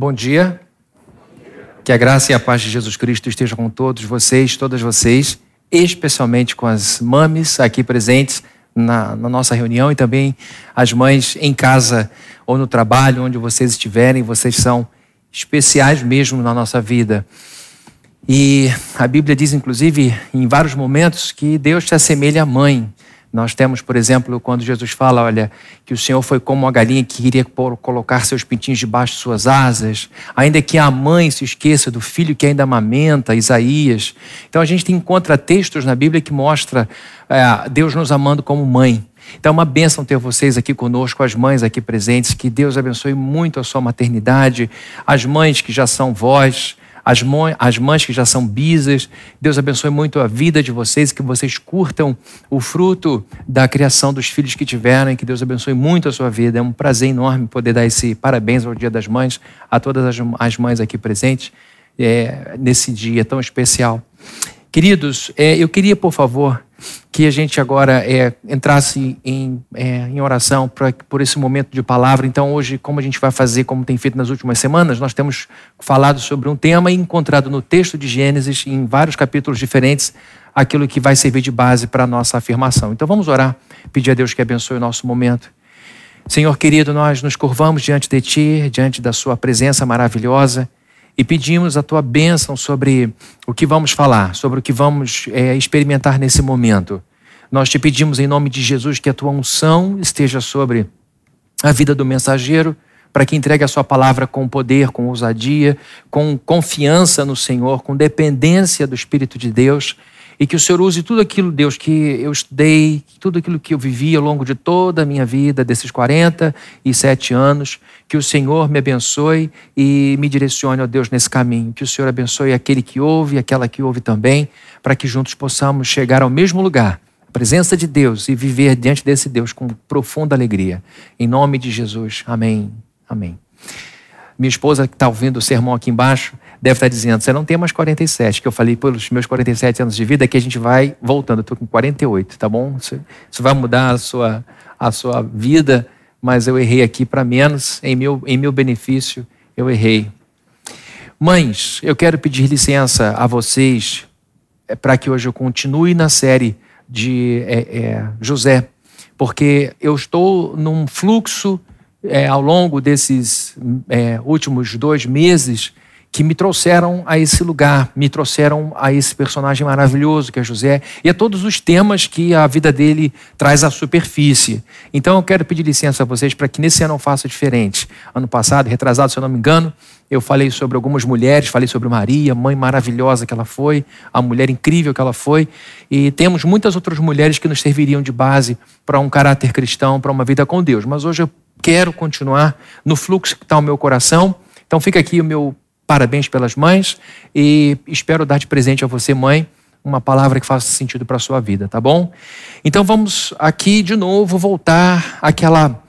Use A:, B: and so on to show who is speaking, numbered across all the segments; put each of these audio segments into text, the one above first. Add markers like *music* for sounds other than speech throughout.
A: Bom dia. Que a graça e a paz de Jesus Cristo estejam com todos vocês, todas vocês, especialmente com as mames aqui presentes na, na, nossa reunião e também as mães em casa ou no trabalho, onde vocês estiverem, vocês são especiais mesmo na nossa vida. E a Bíblia diz, inclusive, em vários momentos, que Deus te assemelha à mãe. Nós temos, por exemplo, quando Jesus fala, olha, que o Senhor foi como uma galinha que queria colocar seus pintinhos debaixo de suas asas, ainda que a mãe se esqueça do filho que ainda amamenta, Isaías. Então a gente encontra textos na Bíblia que mostra é, Deus nos amando como mãe. Então é uma bênção ter vocês aqui conosco, as mães aqui presentes, que Deus abençoe muito a sua maternidade, as mães que já são vós, as, mães, as mães que já são bisas. Deus abençoe muito a vida de vocês, que vocês curtam o fruto da criação dos filhos que tiveram, e que Deus abençoe muito a sua vida. É um prazer enorme poder dar esse parabéns ao Dia das Mães, a todas as, as mães aqui presentes, é, nesse dia tão especial. Queridos, é, eu queria, por favor, que a gente agora é, entrasse em, é, em oração pra, por esse momento de palavra. Então, hoje, como a gente vai fazer, como tem feito nas últimas semanas, nós temos falado sobre um tema e encontrado no texto de Gênesis, em vários capítulos diferentes, aquilo que vai servir de base para a nossa afirmação. Então, vamos orar, pedir a Deus que abençoe o nosso momento. Senhor querido, nós nos curvamos diante de Ti, diante da Sua presença maravilhosa e pedimos a tua bênção sobre o que vamos falar, sobre o que vamos é, experimentar nesse momento. Nós te pedimos em nome de Jesus que a tua unção esteja sobre a vida do mensageiro, para que entregue a sua palavra com poder, com ousadia, com confiança no Senhor, com dependência do Espírito de Deus e que o Senhor use tudo aquilo, Deus, que eu estudei, tudo aquilo que eu vivi ao longo de toda a minha vida, desses 47 anos, que o Senhor me abençoe e me direcione, ó Deus, nesse caminho. Que o Senhor abençoe aquele que ouve, aquela que ouve também, para que juntos possamos chegar ao mesmo lugar, a presença de Deus e viver diante desse Deus com profunda alegria. Em nome de Jesus. Amém. Amém. Minha esposa que está ouvindo o sermão aqui embaixo deve estar tá dizendo: você não tem mais 47, que eu falei pelos meus 47 anos de vida, que a gente vai voltando. Eu estou com 48, tá bom? Isso, vai mudar a sua, a sua vida, mas eu errei aqui para menos, em meu, em meu benefício, eu errei. Mães, eu quero pedir licença a vocês é, para que hoje eu continue na série de é, é, José, porque eu estou num fluxo é, ao longo desses é, últimos dois meses que me trouxeram a esse lugar, me trouxeram a esse personagem maravilhoso que é José e a todos os temas que a vida dele traz à superfície. Então eu quero pedir licença a vocês para que nesse ano eu faça diferente. Ano passado, retrasado, se eu não me engano, eu falei sobre algumas mulheres, falei sobre Maria, mãe maravilhosa que ela foi, a mulher incrível que ela foi, e temos muitas outras mulheres que nos serviriam de base para um caráter cristão, para uma vida com Deus. Mas hoje eu quero continuar no fluxo que está o meu coração. Então fica aqui o meu parabéns pelas mães e espero dar de presente a você, mãe, uma palavra que faça sentido para a sua vida, tá bom? Então vamos aqui de novo voltar àquela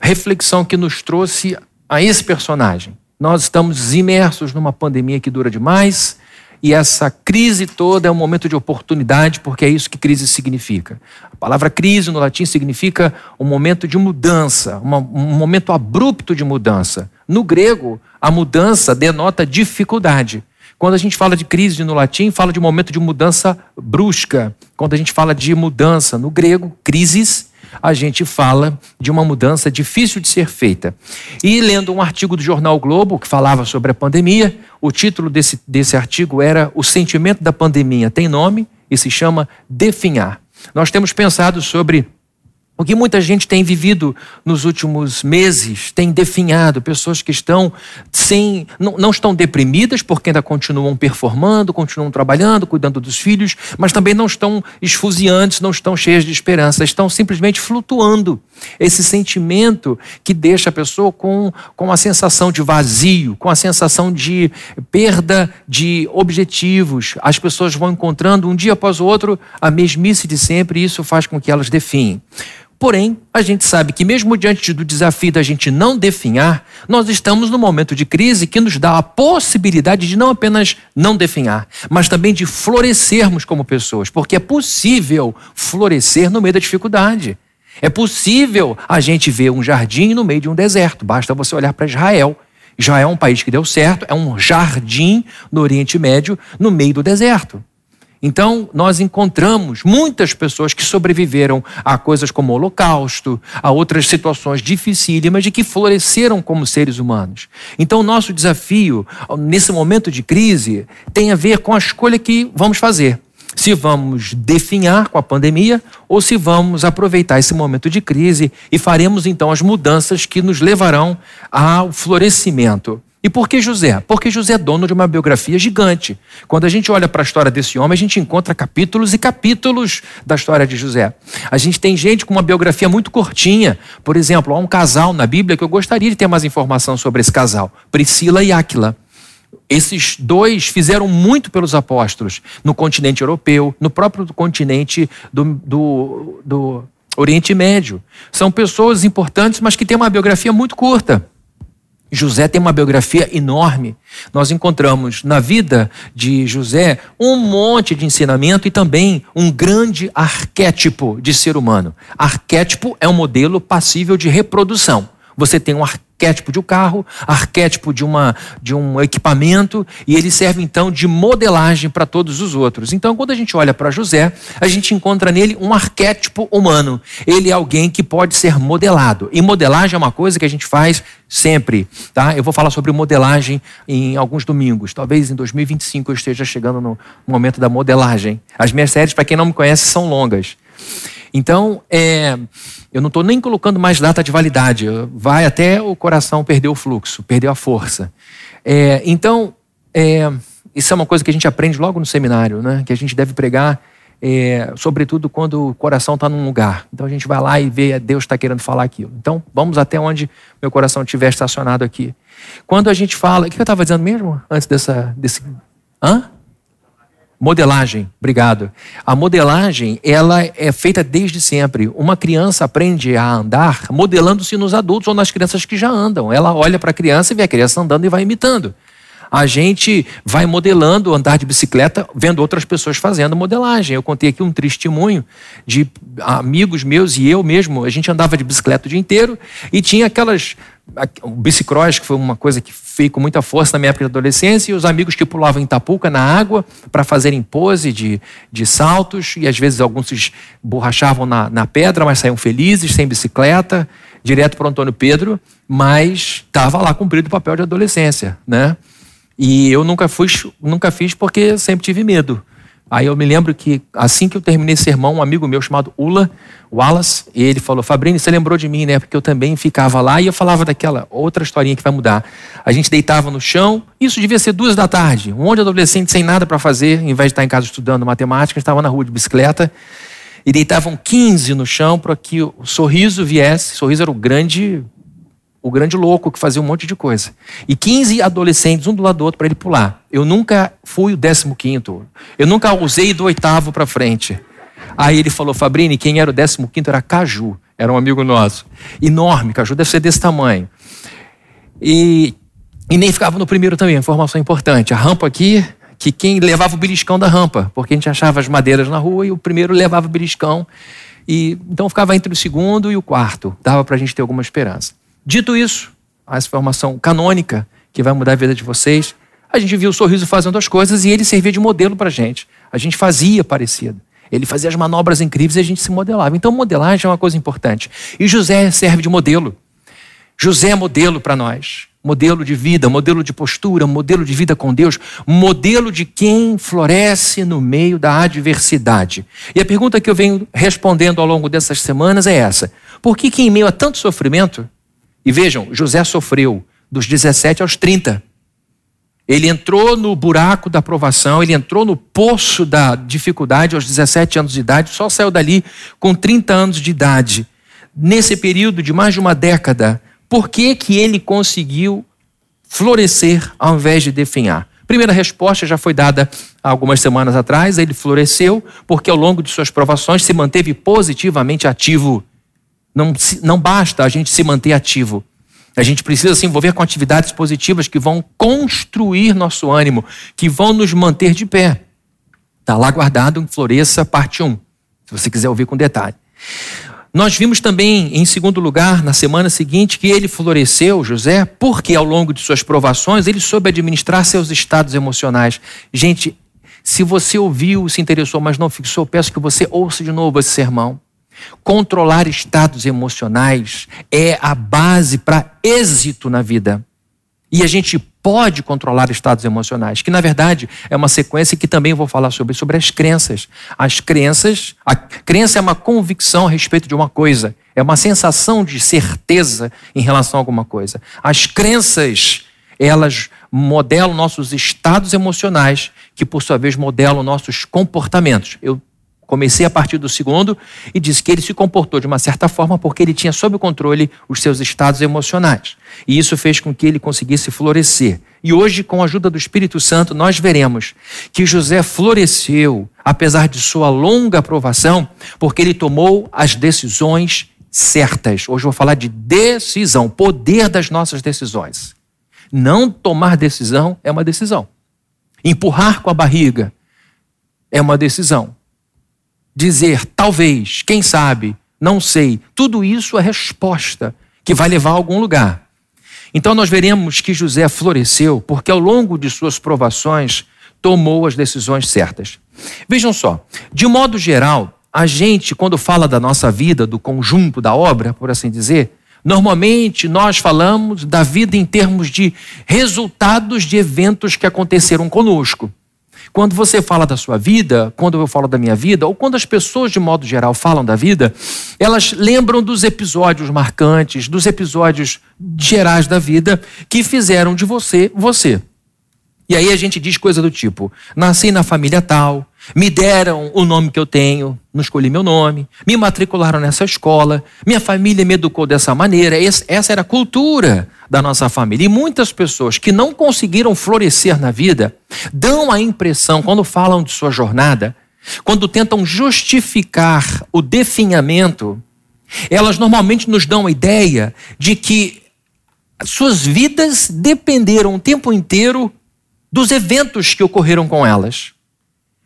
A: reflexão que nos trouxe a esse personagem. Nós estamos imersos numa pandemia que dura demais, e essa crise toda é um momento de oportunidade, porque é isso que crise significa. A palavra crise no latim significa um momento de mudança, uma, um momento abrupto de mudança. No grego, a mudança denota dificuldade. Quando a gente fala de crise no latim, fala de um momento de mudança brusca. Quando a gente fala de mudança no grego, crises, a gente fala de uma mudança difícil de ser feita. E lendo um artigo do jornal Globo que falava sobre a pandemia, o título desse, desse artigo era O sentimento da pandemia tem nome e se chama Definhar. Nós temos pensado sobre o que muita gente tem vivido nos últimos meses, tem definhado, pessoas que estão sem, não, não, estão deprimidas porque ainda continuam performando, continuam trabalhando, cuidando dos filhos, mas também não estão esfuziantes, não estão cheias de esperança, estão simplesmente flutuando. Esse sentimento que deixa a pessoa com, com a sensação de vazio, com a sensação de perda de objetivos. As pessoas vão encontrando um dia após o outro a mesmice de sempre e isso faz com que elas definem. Porém, a gente sabe que, mesmo diante do desafio da gente não definhar, nós estamos num momento de crise que nos dá a possibilidade de não apenas não definhar, mas também de florescermos como pessoas, porque é possível florescer no meio da dificuldade. É possível a gente ver um jardim no meio de um deserto, basta você olhar para Israel Israel é um país que deu certo, é um jardim no Oriente Médio, no meio do deserto. Então, nós encontramos muitas pessoas que sobreviveram a coisas como o Holocausto, a outras situações dificílimas de que floresceram como seres humanos. Então, nosso desafio, nesse momento de crise, tem a ver com a escolha que vamos fazer. Se vamos definhar com a pandemia ou se vamos aproveitar esse momento de crise e faremos então as mudanças que nos levarão ao florescimento. E por que José? Porque José é dono de uma biografia gigante. Quando a gente olha para a história desse homem, a gente encontra capítulos e capítulos da história de José. A gente tem gente com uma biografia muito curtinha. Por exemplo, há um casal na Bíblia que eu gostaria de ter mais informação sobre esse casal: Priscila e Áquila. Esses dois fizeram muito pelos apóstolos no continente europeu, no próprio continente do, do, do Oriente Médio. São pessoas importantes, mas que têm uma biografia muito curta. José tem uma biografia enorme. Nós encontramos na vida de José um monte de ensinamento e também um grande arquétipo de ser humano. Arquétipo é um modelo passível de reprodução. Você tem um arquétipo de um carro, arquétipo de, uma, de um equipamento, e ele serve então de modelagem para todos os outros. Então, quando a gente olha para José, a gente encontra nele um arquétipo humano. Ele é alguém que pode ser modelado. E modelagem é uma coisa que a gente faz sempre, tá? Eu vou falar sobre modelagem em alguns domingos. Talvez em 2025 eu esteja chegando no momento da modelagem. As minhas séries, para quem não me conhece, são longas. Então, é, eu não estou nem colocando mais data de validade. Vai até o coração perder o fluxo, perder a força. É, então, é, isso é uma coisa que a gente aprende logo no seminário, né? Que a gente deve pregar, é, sobretudo quando o coração está num lugar. Então a gente vai lá e vê Deus está querendo falar aquilo. Então vamos até onde meu coração estiver estacionado aqui. Quando a gente fala, o que eu estava dizendo mesmo antes dessa, desse, hã? Modelagem, obrigado. A modelagem, ela é feita desde sempre. Uma criança aprende a andar modelando-se nos adultos ou nas crianças que já andam. Ela olha para a criança e vê a criança andando e vai imitando. A gente vai modelando andar de bicicleta, vendo outras pessoas fazendo modelagem. Eu contei aqui um testemunho de amigos meus e eu mesmo. A gente andava de bicicleta o dia inteiro e tinha aquelas o bicicross, que foi uma coisa que fez com muita força na minha época de adolescência, e os amigos que pulavam em Tapuca na água para fazerem pose de, de saltos, e às vezes alguns se borrachavam na, na pedra, mas saíam felizes, sem bicicleta, direto para o Antônio Pedro, mas estava lá cumprido o papel de adolescência, né? E eu nunca, fui, nunca fiz porque sempre tive medo. Aí eu me lembro que assim que eu terminei esse sermão, um amigo meu chamado Ula Wallace, ele falou: Fabrini, você lembrou de mim, né? Porque eu também ficava lá e eu falava daquela outra historinha que vai mudar. A gente deitava no chão, isso devia ser duas da tarde. Um monte de adolescente sem nada para fazer, em vez de estar em casa estudando matemática, estava na rua de bicicleta e deitavam 15 no chão para que o sorriso viesse. O sorriso era o grande o grande louco que fazia um monte de coisa. E 15 adolescentes, um do lado do outro, para ele pular. Eu nunca fui o 15. Eu nunca usei do oitavo para frente. Aí ele falou, Fabrini, quem era o 15 era Caju. Era um amigo nosso. Enorme, Caju deve ser desse tamanho. E, e nem ficava no primeiro também, informação importante. A rampa aqui, que quem levava o beliscão da rampa, porque a gente achava as madeiras na rua e o primeiro levava o beliscão. E, então ficava entre o segundo e o quarto. Dava para a gente ter alguma esperança. Dito isso, a informação canônica que vai mudar a vida de vocês, a gente viu o sorriso fazendo as coisas e ele servia de modelo para a gente. A gente fazia parecido. Ele fazia as manobras incríveis e a gente se modelava. Então, modelagem é uma coisa importante. E José serve de modelo. José é modelo para nós. Modelo de vida, modelo de postura, modelo de vida com Deus, modelo de quem floresce no meio da adversidade. E a pergunta que eu venho respondendo ao longo dessas semanas é essa: por que, que em meio a tanto sofrimento, e vejam, José sofreu dos 17 aos 30. Ele entrou no buraco da provação, ele entrou no poço da dificuldade aos 17 anos de idade, só saiu dali com 30 anos de idade. Nesse período de mais de uma década, por que, que ele conseguiu florescer ao invés de definhar? Primeira resposta já foi dada há algumas semanas atrás, ele floresceu porque ao longo de suas provações se manteve positivamente ativo. Não, não basta a gente se manter ativo. A gente precisa se envolver com atividades positivas que vão construir nosso ânimo, que vão nos manter de pé. Está lá guardado em Floresça, parte 1, se você quiser ouvir com detalhe. Nós vimos também, em segundo lugar, na semana seguinte, que ele floresceu, José, porque ao longo de suas provações ele soube administrar seus estados emocionais. Gente, se você ouviu, se interessou, mas não fixou, peço que você ouça de novo esse sermão. Controlar estados emocionais é a base para êxito na vida. E a gente pode controlar estados emocionais, que na verdade é uma sequência que também vou falar sobre, sobre as crenças. As crenças, a crença é uma convicção a respeito de uma coisa, é uma sensação de certeza em relação a alguma coisa. As crenças, elas modelam nossos estados emocionais, que por sua vez modelam nossos comportamentos. Eu Comecei a partir do segundo e disse que ele se comportou de uma certa forma porque ele tinha sob controle os seus estados emocionais. E isso fez com que ele conseguisse florescer. E hoje, com a ajuda do Espírito Santo, nós veremos que José floresceu, apesar de sua longa aprovação, porque ele tomou as decisões certas. Hoje eu vou falar de decisão, poder das nossas decisões. Não tomar decisão é uma decisão. Empurrar com a barriga é uma decisão dizer talvez, quem sabe, não sei, tudo isso é resposta que vai levar a algum lugar. Então nós veremos que José floresceu porque ao longo de suas provações tomou as decisões certas. Vejam só, de modo geral, a gente, quando fala da nossa vida, do conjunto da obra, por assim dizer, normalmente nós falamos da vida em termos de resultados de eventos que aconteceram conosco. Quando você fala da sua vida, quando eu falo da minha vida, ou quando as pessoas de modo geral falam da vida, elas lembram dos episódios marcantes, dos episódios gerais da vida que fizeram de você você. E aí a gente diz coisa do tipo: nasci na família tal, me deram o nome que eu tenho, não escolhi meu nome, me matricularam nessa escola, minha família me educou dessa maneira. Essa era a cultura da nossa família. E muitas pessoas que não conseguiram florescer na vida dão a impressão, quando falam de sua jornada, quando tentam justificar o definhamento, elas normalmente nos dão a ideia de que suas vidas dependeram o tempo inteiro dos eventos que ocorreram com elas.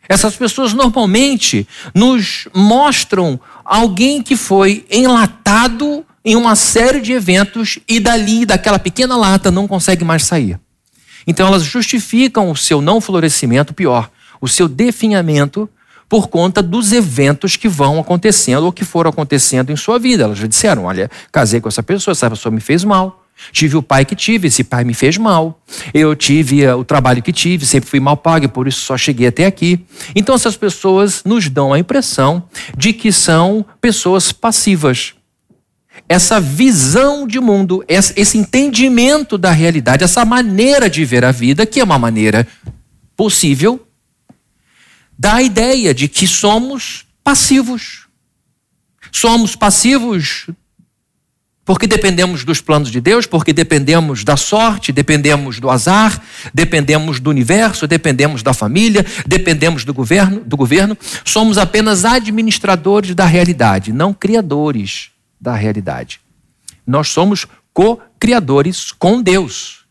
A: Essas pessoas normalmente nos mostram alguém que foi enlatado em uma série de eventos e dali, daquela pequena lata, não consegue mais sair. Então elas justificam o seu não florescimento, pior, o seu definhamento por conta dos eventos que vão acontecendo ou que foram acontecendo em sua vida. Elas já disseram: olha, casei com essa pessoa, essa pessoa me fez mal. Tive o pai que tive, esse pai me fez mal. Eu tive eh, o trabalho que tive, sempre fui mal pago, por isso só cheguei até aqui. Então essas pessoas nos dão a impressão de que são pessoas passivas. Essa visão de mundo, esse entendimento da realidade, essa maneira de ver a vida, que é uma maneira possível, dá a ideia de que somos passivos. Somos passivos porque dependemos dos planos de Deus, porque dependemos da sorte, dependemos do azar, dependemos do universo, dependemos da família, dependemos do governo, do governo. Somos apenas administradores da realidade, não criadores da realidade. Nós somos co-criadores com Deus.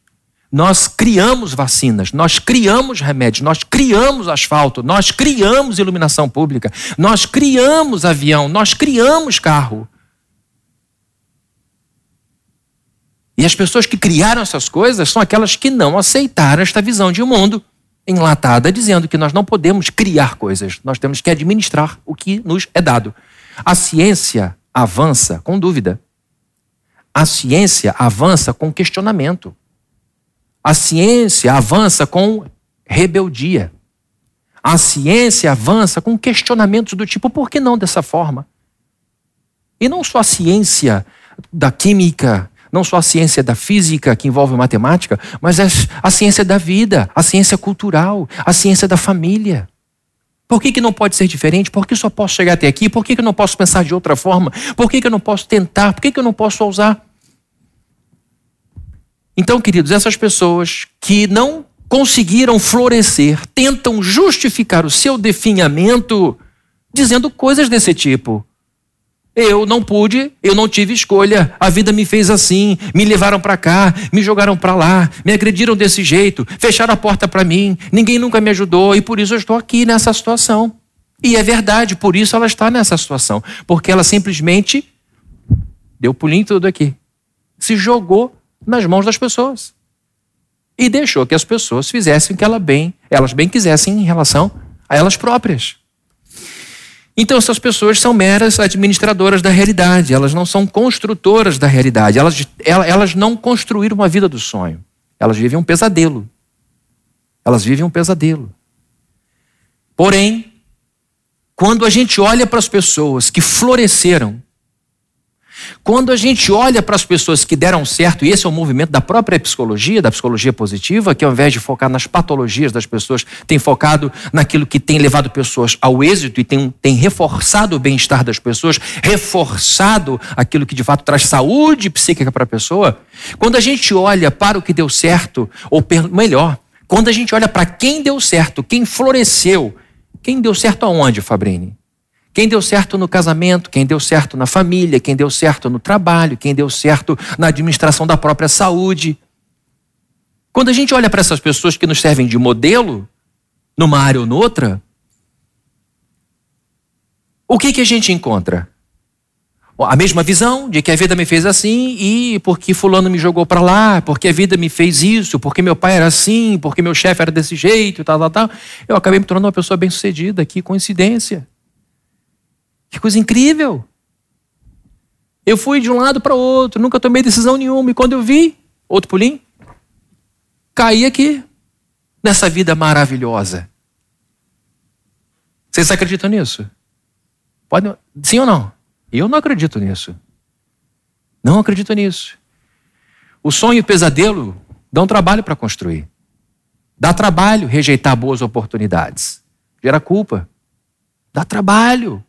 A: Nós criamos vacinas, nós criamos remédios, nós criamos asfalto, nós criamos iluminação pública, nós criamos avião, nós criamos carro. E as pessoas que criaram essas coisas são aquelas que não aceitaram esta visão de um mundo enlatada, dizendo que nós não podemos criar coisas, nós temos que administrar o que nos é dado. A ciência avança com dúvida. A ciência avança com questionamento. A ciência avança com rebeldia. A ciência avança com questionamentos do tipo: por que não dessa forma? E não só a ciência da química, não só a ciência da física, que envolve matemática, mas a ciência da vida, a ciência cultural, a ciência da família. Por que, que não pode ser diferente? Por que só posso chegar até aqui? Por que, que eu não posso pensar de outra forma? Por que, que eu não posso tentar? Por que, que eu não posso ousar? Então, queridos, essas pessoas que não conseguiram florescer tentam justificar o seu definhamento dizendo coisas desse tipo. Eu não pude, eu não tive escolha. A vida me fez assim, me levaram para cá, me jogaram para lá, me agrediram desse jeito, fecharam a porta para mim, ninguém nunca me ajudou e por isso eu estou aqui nessa situação. E é verdade, por isso ela está nessa situação. Porque ela simplesmente deu pulinho tudo aqui. Se jogou nas mãos das pessoas. E deixou que as pessoas fizessem o que ela bem, elas bem quisessem em relação a elas próprias. Então, essas pessoas são meras administradoras da realidade, elas não são construtoras da realidade, elas, elas não construíram uma vida do sonho, elas vivem um pesadelo. Elas vivem um pesadelo. Porém, quando a gente olha para as pessoas que floresceram, quando a gente olha para as pessoas que deram certo, e esse é o movimento da própria psicologia, da psicologia positiva, que ao invés de focar nas patologias das pessoas, tem focado naquilo que tem levado pessoas ao êxito e tem, tem reforçado o bem-estar das pessoas, reforçado aquilo que de fato traz saúde psíquica para a pessoa. Quando a gente olha para o que deu certo, ou melhor, quando a gente olha para quem deu certo, quem floresceu, quem deu certo aonde, Fabrini? Quem deu certo no casamento, quem deu certo na família, quem deu certo no trabalho, quem deu certo na administração da própria saúde. Quando a gente olha para essas pessoas que nos servem de modelo, numa área ou noutra, o que, que a gente encontra? A mesma visão de que a vida me fez assim e porque fulano me jogou para lá, porque a vida me fez isso, porque meu pai era assim, porque meu chefe era desse jeito, tal, tal, tal. Eu acabei me tornando uma pessoa bem-sucedida, que coincidência. Que coisa incrível! Eu fui de um lado para outro, nunca tomei decisão nenhuma. E quando eu vi, outro pulinho, caí aqui, nessa vida maravilhosa. Vocês acreditam nisso? Pode, sim ou não? Eu não acredito nisso. Não acredito nisso. O sonho e o pesadelo dão trabalho para construir. Dá trabalho rejeitar boas oportunidades. Gera culpa. Dá trabalho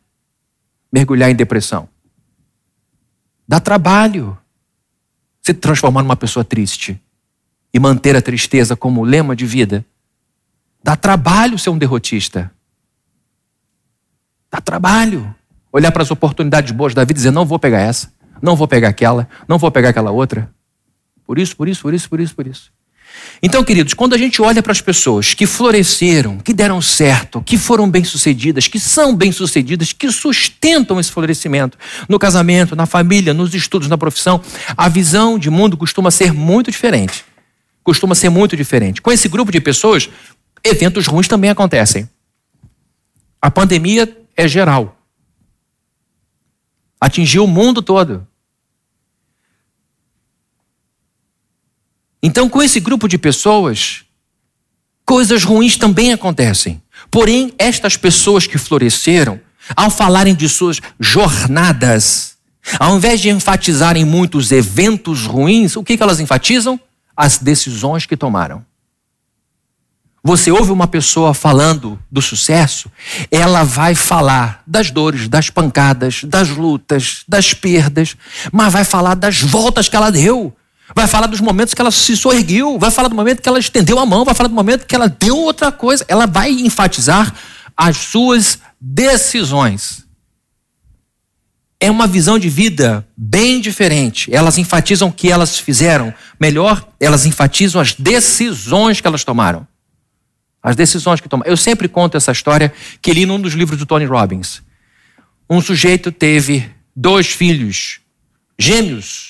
A: mergulhar em depressão. Dá trabalho se transformar numa pessoa triste e manter a tristeza como lema de vida. Dá trabalho ser um derrotista. Dá trabalho olhar para as oportunidades boas da vida e dizer: não vou pegar essa, não vou pegar aquela, não vou pegar aquela outra. Por isso, por isso, por isso, por isso, por isso. Então, queridos, quando a gente olha para as pessoas que floresceram, que deram certo, que foram bem-sucedidas, que são bem-sucedidas, que sustentam esse florescimento no casamento, na família, nos estudos, na profissão, a visão de mundo costuma ser muito diferente. Costuma ser muito diferente. Com esse grupo de pessoas, eventos ruins também acontecem. A pandemia é geral. Atingiu o mundo todo. Então, com esse grupo de pessoas, coisas ruins também acontecem. Porém, estas pessoas que floresceram, ao falarem de suas jornadas, ao invés de enfatizarem muitos eventos ruins, o que, que elas enfatizam? As decisões que tomaram. Você ouve uma pessoa falando do sucesso, ela vai falar das dores, das pancadas, das lutas, das perdas, mas vai falar das voltas que ela deu, Vai falar dos momentos que ela se soerguiu, vai falar do momento que ela estendeu a mão, vai falar do momento que ela deu outra coisa. Ela vai enfatizar as suas decisões. É uma visão de vida bem diferente. Elas enfatizam o que elas fizeram. Melhor, elas enfatizam as decisões que elas tomaram. As decisões que tomaram. Eu sempre conto essa história que li num dos livros do Tony Robbins. Um sujeito teve dois filhos gêmeos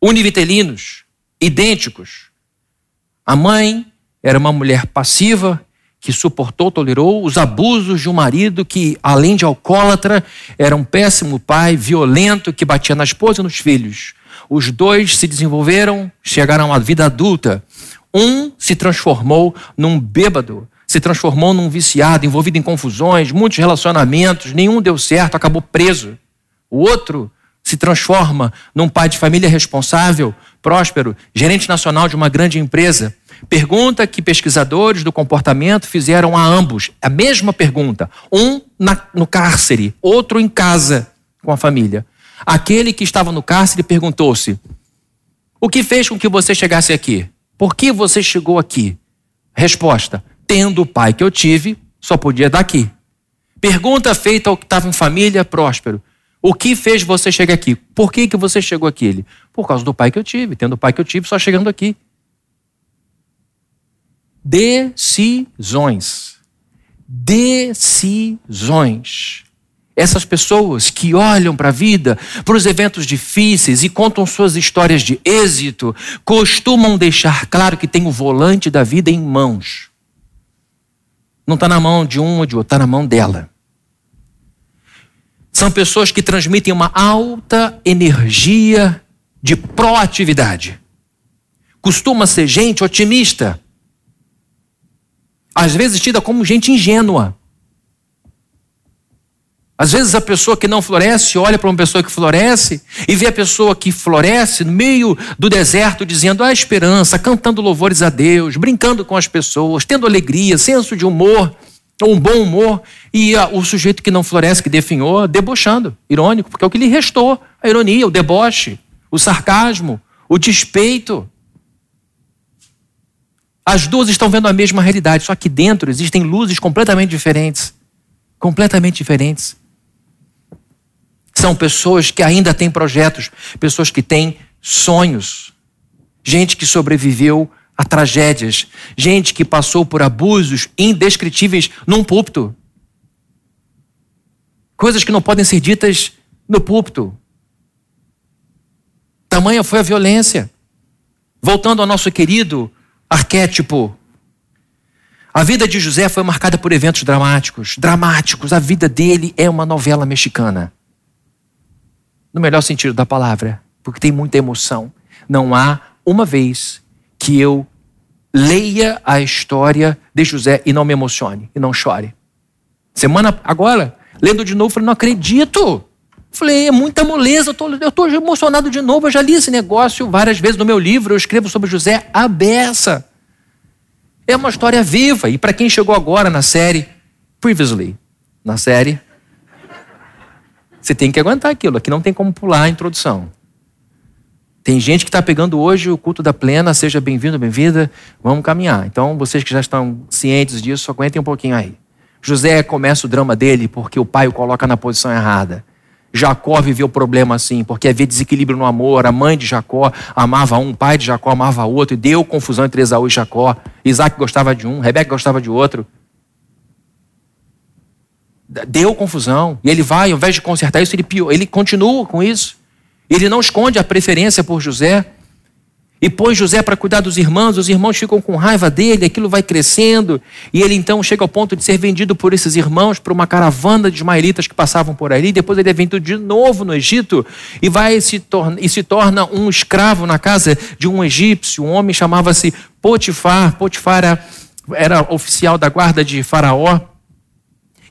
A: univitelinos, idênticos. A mãe era uma mulher passiva que suportou, tolerou os abusos de um marido que, além de alcoólatra, era um péssimo pai, violento, que batia na esposa e nos filhos. Os dois se desenvolveram, chegaram à vida adulta. Um se transformou num bêbado, se transformou num viciado, envolvido em confusões, muitos relacionamentos, nenhum deu certo, acabou preso. O outro se transforma num pai de família responsável, próspero, gerente nacional de uma grande empresa. Pergunta que pesquisadores do comportamento fizeram a ambos. A mesma pergunta. Um na, no cárcere, outro em casa com a família. Aquele que estava no cárcere perguntou-se: O que fez com que você chegasse aqui? Por que você chegou aqui? Resposta: Tendo o pai que eu tive, só podia dar aqui. Pergunta feita ao que estava em família, próspero: o que fez você chegar aqui? Por que, que você chegou aqui? Ele, por causa do pai que eu tive, tendo o pai que eu tive, só chegando aqui. Decisões. decisões. Essas pessoas que olham para a vida, para os eventos difíceis e contam suas histórias de êxito, costumam deixar claro que tem o volante da vida em mãos. Não está na mão de um ou de outro, está na mão dela. São pessoas que transmitem uma alta energia de proatividade. Costuma ser gente otimista. Às vezes tida como gente ingênua. Às vezes a pessoa que não floresce olha para uma pessoa que floresce e vê a pessoa que floresce no meio do deserto dizendo a esperança, cantando louvores a Deus, brincando com as pessoas, tendo alegria, senso de humor, um bom humor, e o sujeito que não floresce, que definhou, debochando, irônico, porque é o que lhe restou, a ironia, o deboche, o sarcasmo, o despeito. As duas estão vendo a mesma realidade, só que dentro existem luzes completamente diferentes. Completamente diferentes. São pessoas que ainda têm projetos, pessoas que têm sonhos, gente que sobreviveu a tragédias, gente que passou por abusos indescritíveis num púlpito. Coisas que não podem ser ditas no púlpito. Tamanha foi a violência. Voltando ao nosso querido arquétipo. A vida de José foi marcada por eventos dramáticos, dramáticos. A vida dele é uma novela mexicana no melhor sentido da palavra, porque tem muita emoção. Não há uma vez que eu leia a história de José e não me emocione, e não chore. Semana agora, lendo de novo, falei, não acredito. Falei, é muita moleza, eu estou emocionado de novo. Eu já li esse negócio várias vezes no meu livro. Eu escrevo sobre José a beça. É uma história viva. E para quem chegou agora na série Previously, na série você tem que aguentar aquilo. Aqui não tem como pular a introdução. Tem gente que está pegando hoje o culto da plena, seja bem-vindo, bem-vinda, vamos caminhar. Então, vocês que já estão cientes disso, aguentem um pouquinho aí. José começa o drama dele porque o pai o coloca na posição errada. Jacó viveu o problema assim, porque havia desequilíbrio no amor. A mãe de Jacó amava um, o pai de Jacó amava outro, e deu confusão entre Esaú e Jacó. Isaac gostava de um, Rebeca gostava de outro deu confusão. E ele vai, ao invés de consertar isso, ele, pior, ele continua com isso. Ele não esconde a preferência por José. E põe José para cuidar dos irmãos, os irmãos ficam com raiva dele, aquilo vai crescendo, e ele então chega ao ponto de ser vendido por esses irmãos para uma caravana de ismaelitas que passavam por ali, depois ele é vendido de novo no Egito e vai se torna, e se torna um escravo na casa de um egípcio, um homem chamava-se Potifar, Potifar era, era oficial da guarda de Faraó,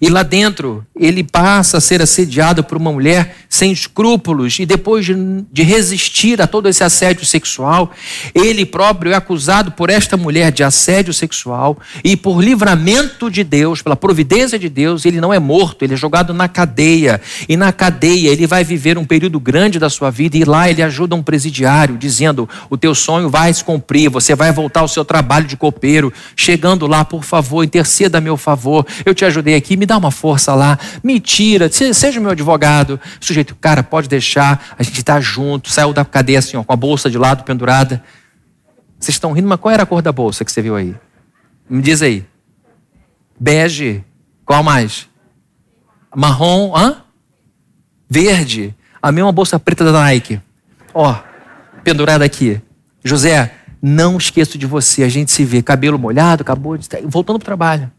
A: e lá dentro, ele passa a ser assediado por uma mulher sem escrúpulos, e depois de, resistir a todo esse assédio sexual, ele próprio é acusado por esta mulher de assédio sexual, e por livramento de Deus, pela providência de Deus, ele não é morto, ele é jogado na cadeia. E na cadeia ele vai viver um período grande da sua vida, e lá ele ajuda um presidiário, dizendo: O teu sonho vai se cumprir, você vai voltar ao seu trabalho de copeiro. Chegando lá, por favor, interceda a meu favor, eu te ajudei aqui, me dá uma força lá, me tira, seja meu advogado. O sujeito, cara, pode deixar, a gente está junto, saiu da cadeia assim, ó, com a bolsa de lado pendurada. Vocês estão rindo, mas qual era a cor da bolsa que você viu aí? Me diz aí. Bege. Qual mais? Marrom, hã? Verde. A mesma bolsa preta da Nike. Ó, pendurada aqui. José, não esqueço de você. A gente se vê. Cabelo molhado, acabou de. Voltando para o trabalho.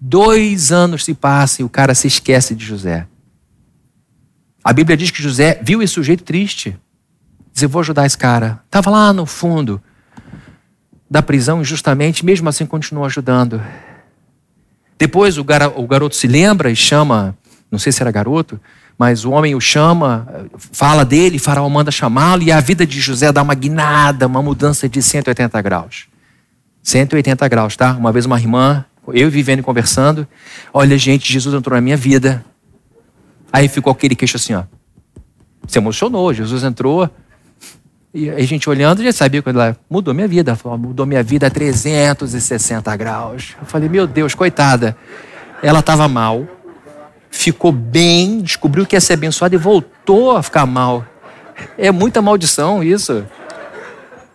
A: Dois anos se passam e o cara se esquece de José. A Bíblia diz que José viu esse sujeito triste. Diz: Eu vou ajudar esse cara. Estava lá no fundo da prisão injustamente, mesmo assim continuou ajudando. Depois o, gar o garoto se lembra e chama, não sei se era garoto, mas o homem o chama, fala dele, Faraó manda chamá-lo e a vida de José dá uma guinada, uma mudança de 180 graus. 180 graus, tá? Uma vez uma irmã eu vivendo e conversando. Olha, gente, Jesus entrou na minha vida. Aí ficou aquele queixo assim, ó. Se emocionou, Jesus entrou. E a gente olhando, já sabia quando ela mudou minha vida. Falou, mudou minha vida a 360 graus. Eu falei, meu Deus, coitada. Ela estava mal, ficou bem, descobriu que ia ser abençoada e voltou a ficar mal. É muita maldição isso.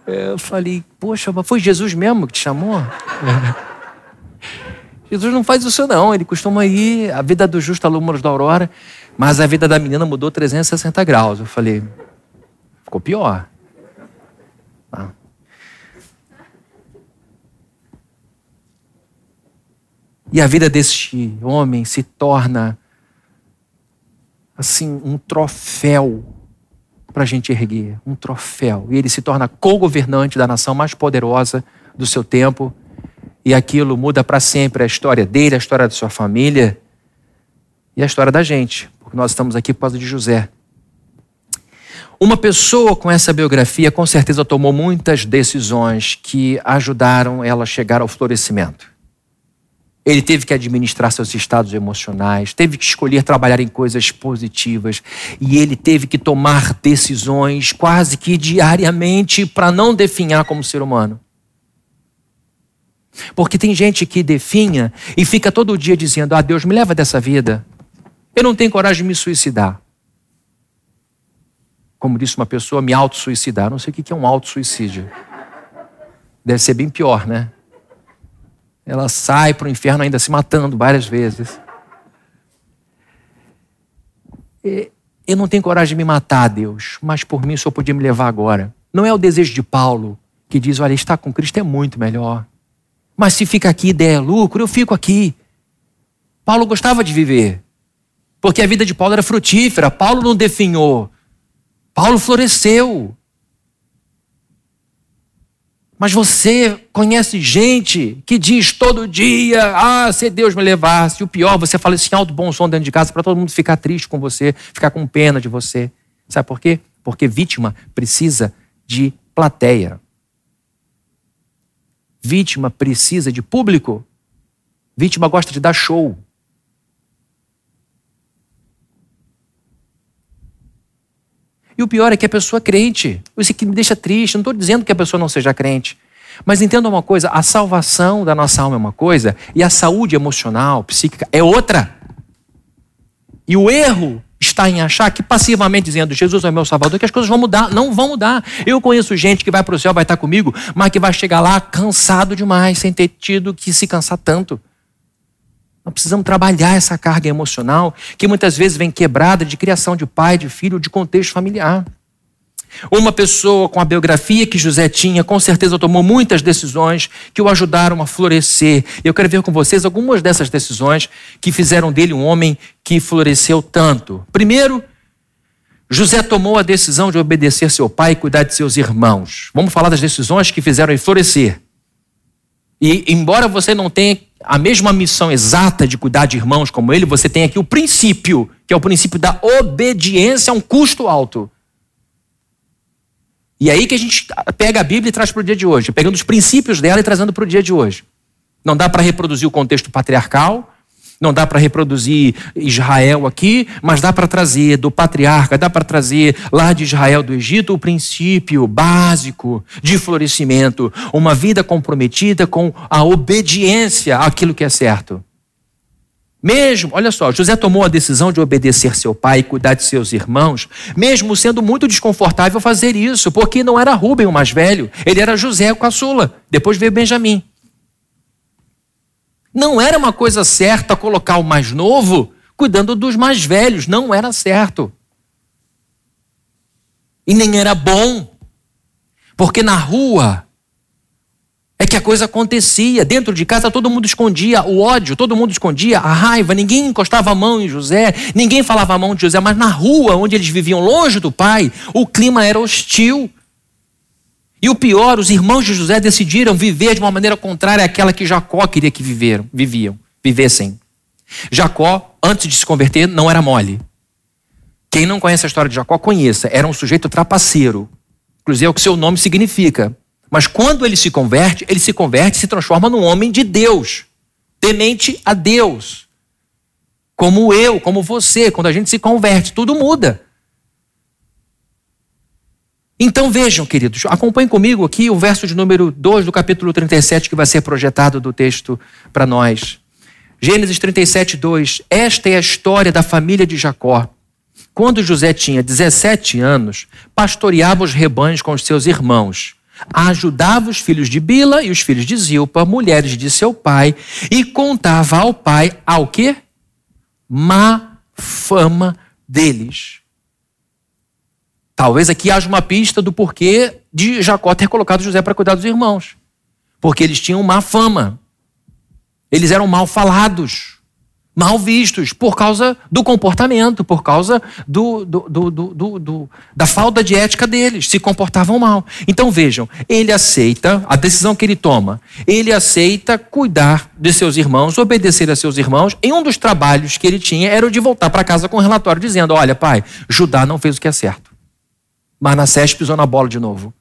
A: Eu falei, poxa, foi Jesus mesmo que te chamou? Jesus não faz isso não, ele costuma ir, a vida do justo alunos da aurora, mas a vida da menina mudou 360 graus. Eu falei, ficou pior. Ah. E a vida deste homem se torna assim um troféu para a gente erguer, um troféu. E ele se torna co-governante da nação mais poderosa do seu tempo. E aquilo muda para sempre a história dele, a história da sua família e a história da gente, porque nós estamos aqui por causa de José. Uma pessoa com essa biografia com certeza tomou muitas decisões que ajudaram ela a chegar ao florescimento. Ele teve que administrar seus estados emocionais, teve que escolher trabalhar em coisas positivas e ele teve que tomar decisões quase que diariamente para não definhar como ser humano. Porque tem gente que definha e fica todo dia dizendo: Ah, Deus me leva dessa vida. Eu não tenho coragem de me suicidar. Como disse uma pessoa, me auto-suicidar. Não sei o que é um auto-suicídio. Deve ser bem pior, né? ela sai para o inferno ainda se matando várias vezes. Eu não tenho coragem de me matar, Deus, mas por mim só podia me levar agora. Não é o desejo de Paulo que diz: olha, estar com Cristo é muito melhor. Mas se fica aqui é lucro, eu fico aqui. Paulo gostava de viver, porque a vida de Paulo era frutífera. Paulo não definhou, Paulo floresceu. Mas você conhece gente que diz todo dia: ah, se Deus me levasse. O pior, você fala esse alto bom som dentro de casa para todo mundo ficar triste com você, ficar com pena de você. Sabe por quê? Porque vítima precisa de plateia. Vítima precisa de público. Vítima gosta de dar show. E o pior é que a pessoa é crente. Isso que me deixa triste. Não estou dizendo que a pessoa não seja crente. Mas entenda uma coisa: a salvação da nossa alma é uma coisa e a saúde emocional, psíquica é outra. E o erro está em achar que passivamente dizendo Jesus é meu salvador, que as coisas vão mudar. Não vão mudar. Eu conheço gente que vai para o céu, vai estar comigo, mas que vai chegar lá cansado demais, sem ter tido que se cansar tanto. Nós precisamos trabalhar essa carga emocional que muitas vezes vem quebrada de criação de pai, de filho, de contexto familiar. Uma pessoa com a biografia que José tinha, com certeza tomou muitas decisões que o ajudaram a florescer. Eu quero ver com vocês algumas dessas decisões que fizeram dele um homem que floresceu tanto. Primeiro, José tomou a decisão de obedecer seu pai e cuidar de seus irmãos. Vamos falar das decisões que fizeram ele florescer. E embora você não tenha a mesma missão exata de cuidar de irmãos como ele, você tem aqui o princípio, que é o princípio da obediência a um custo alto. E aí que a gente pega a Bíblia e traz para o dia de hoje, pegando os princípios dela e trazendo para o dia de hoje. Não dá para reproduzir o contexto patriarcal, não dá para reproduzir Israel aqui, mas dá para trazer do patriarca, dá para trazer lá de Israel do Egito o princípio básico de florescimento, uma vida comprometida com a obediência àquilo que é certo. Mesmo, olha só, José tomou a decisão de obedecer seu pai e cuidar de seus irmãos, mesmo sendo muito desconfortável fazer isso, porque não era Rubem o mais velho, ele era José o caçula, depois veio Benjamim. Não era uma coisa certa colocar o mais novo cuidando dos mais velhos, não era certo. E nem era bom, porque na rua é que a coisa acontecia. Dentro de casa todo mundo escondia o ódio, todo mundo escondia a raiva, ninguém encostava a mão em José, ninguém falava a mão de José, mas na rua onde eles viviam longe do pai, o clima era hostil. E o pior, os irmãos de José decidiram viver de uma maneira contrária àquela que Jacó queria que viveram, viviam, vivessem. Jacó, antes de se converter, não era mole. Quem não conhece a história de Jacó, conheça. Era um sujeito trapaceiro. Inclusive é o que seu nome significa. Mas quando ele se converte, ele se converte e se transforma num homem de Deus, temente a Deus. Como eu, como você, quando a gente se converte, tudo muda. Então vejam, queridos, acompanhem comigo aqui o verso de número 2 do capítulo 37 que vai ser projetado do texto para nós. Gênesis 37, 2. Esta é a história da família de Jacó. Quando José tinha 17 anos, pastoreava os rebanhos com os seus irmãos. Ajudava os filhos de Bila e os filhos de Zilpa, mulheres de seu pai, e contava ao pai ao quê? Má fama deles. Talvez aqui haja uma pista do porquê de Jacó ter colocado José para cuidar dos irmãos. Porque eles tinham má fama. Eles eram mal falados mal vistos por causa do comportamento, por causa do, do, do, da falta de ética deles, se comportavam mal. Então vejam, ele aceita a decisão que ele toma, ele aceita cuidar de seus irmãos, obedecer a seus irmãos. Em um dos trabalhos que ele tinha era o de voltar para casa com um relatório dizendo: Olha, pai, Judá não fez o que é certo. Manassés pisou na bola de novo.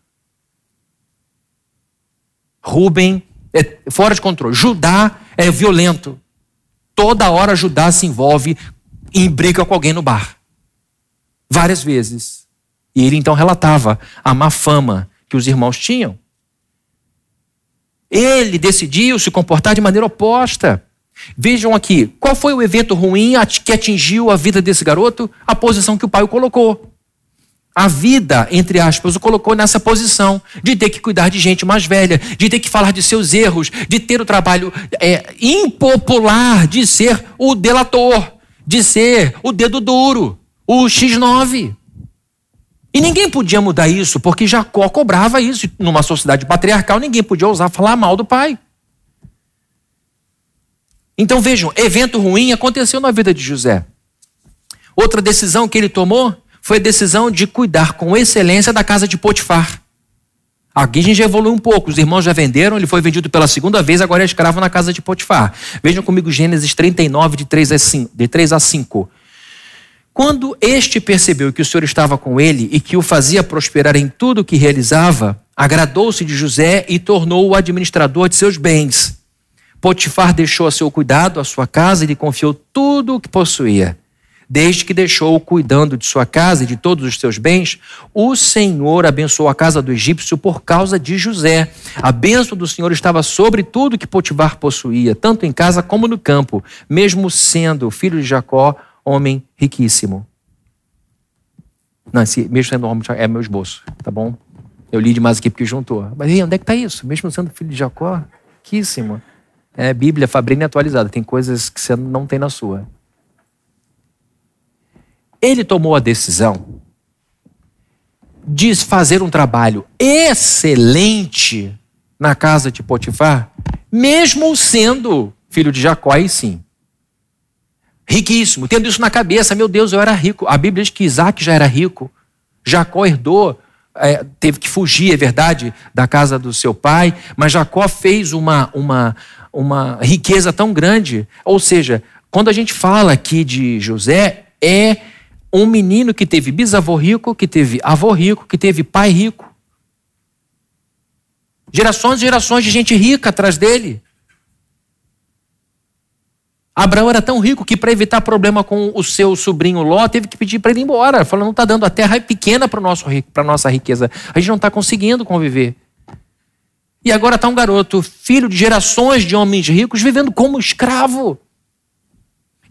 A: Rubem é fora de controle. Judá é violento toda hora Judá se envolve em briga com alguém no bar. Várias vezes. E ele então relatava a má fama que os irmãos tinham. Ele decidiu se comportar de maneira oposta. Vejam aqui, qual foi o evento ruim que atingiu a vida desse garoto? A posição que o pai o colocou a vida, entre aspas, o colocou nessa posição de ter que cuidar de gente mais velha, de ter que falar de seus erros, de ter o trabalho é, impopular de ser o delator, de ser o dedo duro, o X9. E ninguém podia mudar isso, porque Jacó cobrava isso. Numa sociedade patriarcal, ninguém podia ousar falar mal do pai. Então vejam, evento ruim aconteceu na vida de José. Outra decisão que ele tomou foi decisão de cuidar com excelência da casa de Potifar. Aqui a gente já evoluiu um pouco. Os irmãos já venderam, ele foi vendido pela segunda vez, agora é escravo na casa de Potifar. Vejam comigo Gênesis 39, de 3 a 5. De 3 a 5. Quando este percebeu que o Senhor estava com ele e que o fazia prosperar em tudo o que realizava, agradou-se de José e tornou-o administrador de seus bens. Potifar deixou a seu cuidado a sua casa e lhe confiou tudo o que possuía desde que deixou cuidando de sua casa e de todos os seus bens, o Senhor abençoou a casa do egípcio por causa de José. A bênção do Senhor estava sobre tudo que Potifar possuía, tanto em casa como no campo, mesmo sendo filho de Jacó, homem riquíssimo. Não, mesmo sendo homem, é meu esboço, tá bom? Eu li demais aqui porque juntou. Mas aí, onde é que está isso? Mesmo sendo filho de Jacó, riquíssimo. É Bíblia Fabrini atualizada, tem coisas que você não tem na sua. Ele tomou a decisão de fazer um trabalho excelente na casa de Potifar, mesmo sendo filho de Jacó, aí sim. Riquíssimo, tendo isso na cabeça, meu Deus, eu era rico. A Bíblia diz que Isaac já era rico. Jacó herdou, é, teve que fugir, é verdade, da casa do seu pai, mas Jacó fez uma, uma, uma riqueza tão grande. Ou seja, quando a gente fala aqui de José, é um menino que teve bisavô rico, que teve avô rico, que teve pai rico. Gerações e gerações de gente rica atrás dele. Abraão era tão rico que, para evitar problema com o seu sobrinho Ló, teve que pedir para ele ir embora. Falando, não está dando, a terra é pequena para a nossa riqueza. A gente não está conseguindo conviver. E agora está um garoto, filho de gerações de homens ricos, vivendo como escravo.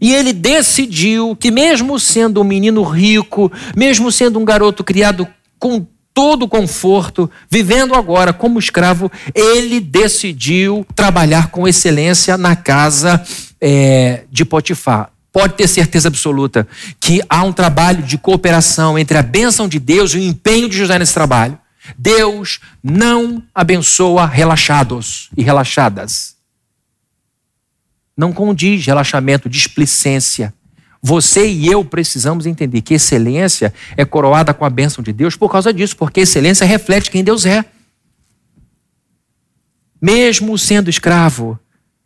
A: E ele decidiu que, mesmo sendo um menino rico, mesmo sendo um garoto criado com todo o conforto, vivendo agora como escravo, ele decidiu trabalhar com excelência na casa é, de Potifar. Pode ter certeza absoluta que há um trabalho de cooperação entre a bênção de Deus e o empenho de José nesse trabalho. Deus não abençoa relaxados e relaxadas não condiz relaxamento, displicência. Você e eu precisamos entender que excelência é coroada com a bênção de Deus por causa disso, porque excelência reflete quem Deus é. Mesmo sendo escravo,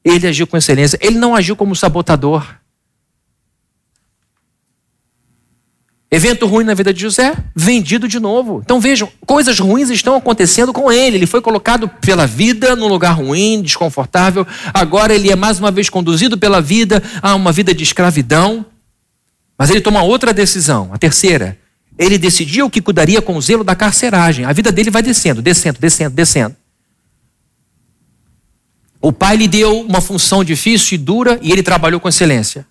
A: ele agiu com excelência. Ele não agiu como sabotador. Evento ruim na vida de José, vendido de novo. Então vejam, coisas ruins estão acontecendo com ele. Ele foi colocado pela vida num lugar ruim, desconfortável. Agora ele é mais uma vez conduzido pela vida a uma vida de escravidão. Mas ele toma outra decisão, a terceira. Ele decidiu que cuidaria com o zelo da carceragem. A vida dele vai descendo, descendo, descendo, descendo. O pai lhe deu uma função difícil e dura e ele trabalhou com excelência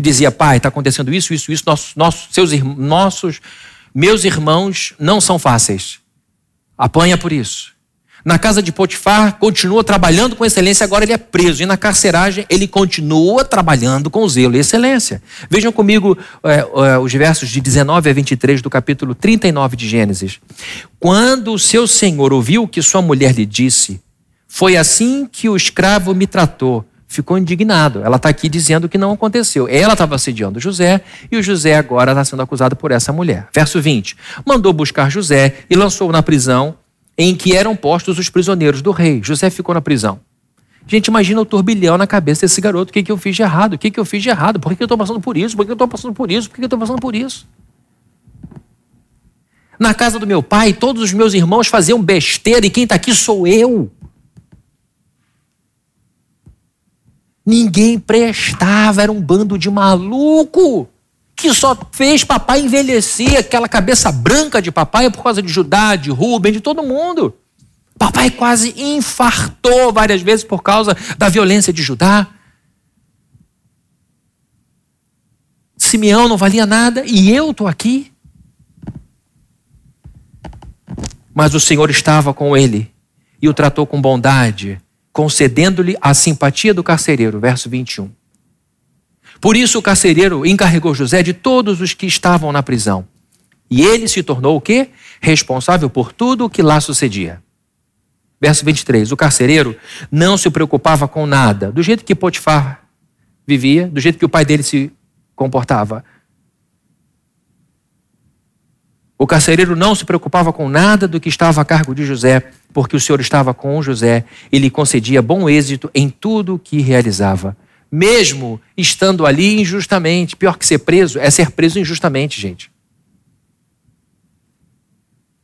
A: e dizia: Pai, está acontecendo isso, isso, isso, nossos, nossos, seus, nossos, meus irmãos não são fáceis. apanha por isso. Na casa de Potifar, continua trabalhando com excelência, agora ele é preso. E na carceragem, ele continua trabalhando com zelo e excelência. Vejam comigo é, é, os versos de 19 a 23 do capítulo 39 de Gênesis. Quando o seu senhor ouviu o que sua mulher lhe disse, foi assim que o escravo me tratou. Ficou indignado. Ela está aqui dizendo que não aconteceu. Ela estava assediando José e o José agora está sendo acusado por essa mulher. Verso 20: Mandou buscar José e lançou-o na prisão em que eram postos os prisioneiros do rei. José ficou na prisão. Gente, imagina o turbilhão na cabeça desse garoto. O que, que eu fiz de errado? O que, que eu fiz de errado? Por que eu estou passando por isso? Por que eu estou passando por isso? Por que eu estou passando por isso? Na casa do meu pai, todos os meus irmãos faziam besteira e quem está aqui sou eu. Ninguém prestava, era um bando de maluco que só fez papai envelhecer, aquela cabeça branca de papai por causa de Judá, de Rubem, de todo mundo. Papai quase infartou várias vezes por causa da violência de Judá. Simeão não valia nada e eu estou aqui. Mas o Senhor estava com ele e o tratou com bondade, concedendo-lhe a simpatia do carcereiro. Verso 21. Por isso o carcereiro encarregou José de todos os que estavam na prisão. E ele se tornou o quê? Responsável por tudo o que lá sucedia. Verso 23. O carcereiro não se preocupava com nada, do jeito que Potifar vivia, do jeito que o pai dele se comportava. O carcereiro não se preocupava com nada do que estava a cargo de José, porque o Senhor estava com José e lhe concedia bom êxito em tudo o que realizava mesmo estando ali injustamente. Pior que ser preso é ser preso injustamente, gente.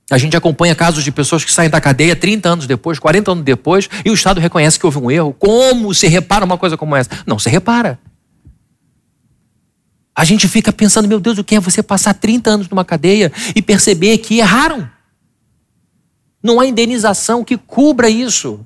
A: A gente acompanha casos de pessoas que saem da cadeia 30 anos depois, 40 anos depois, e o Estado reconhece que houve um erro. Como se repara uma coisa como essa? Não se repara. A gente fica pensando, meu Deus, o que é você passar 30 anos numa cadeia e perceber que erraram? Não há indenização que cubra isso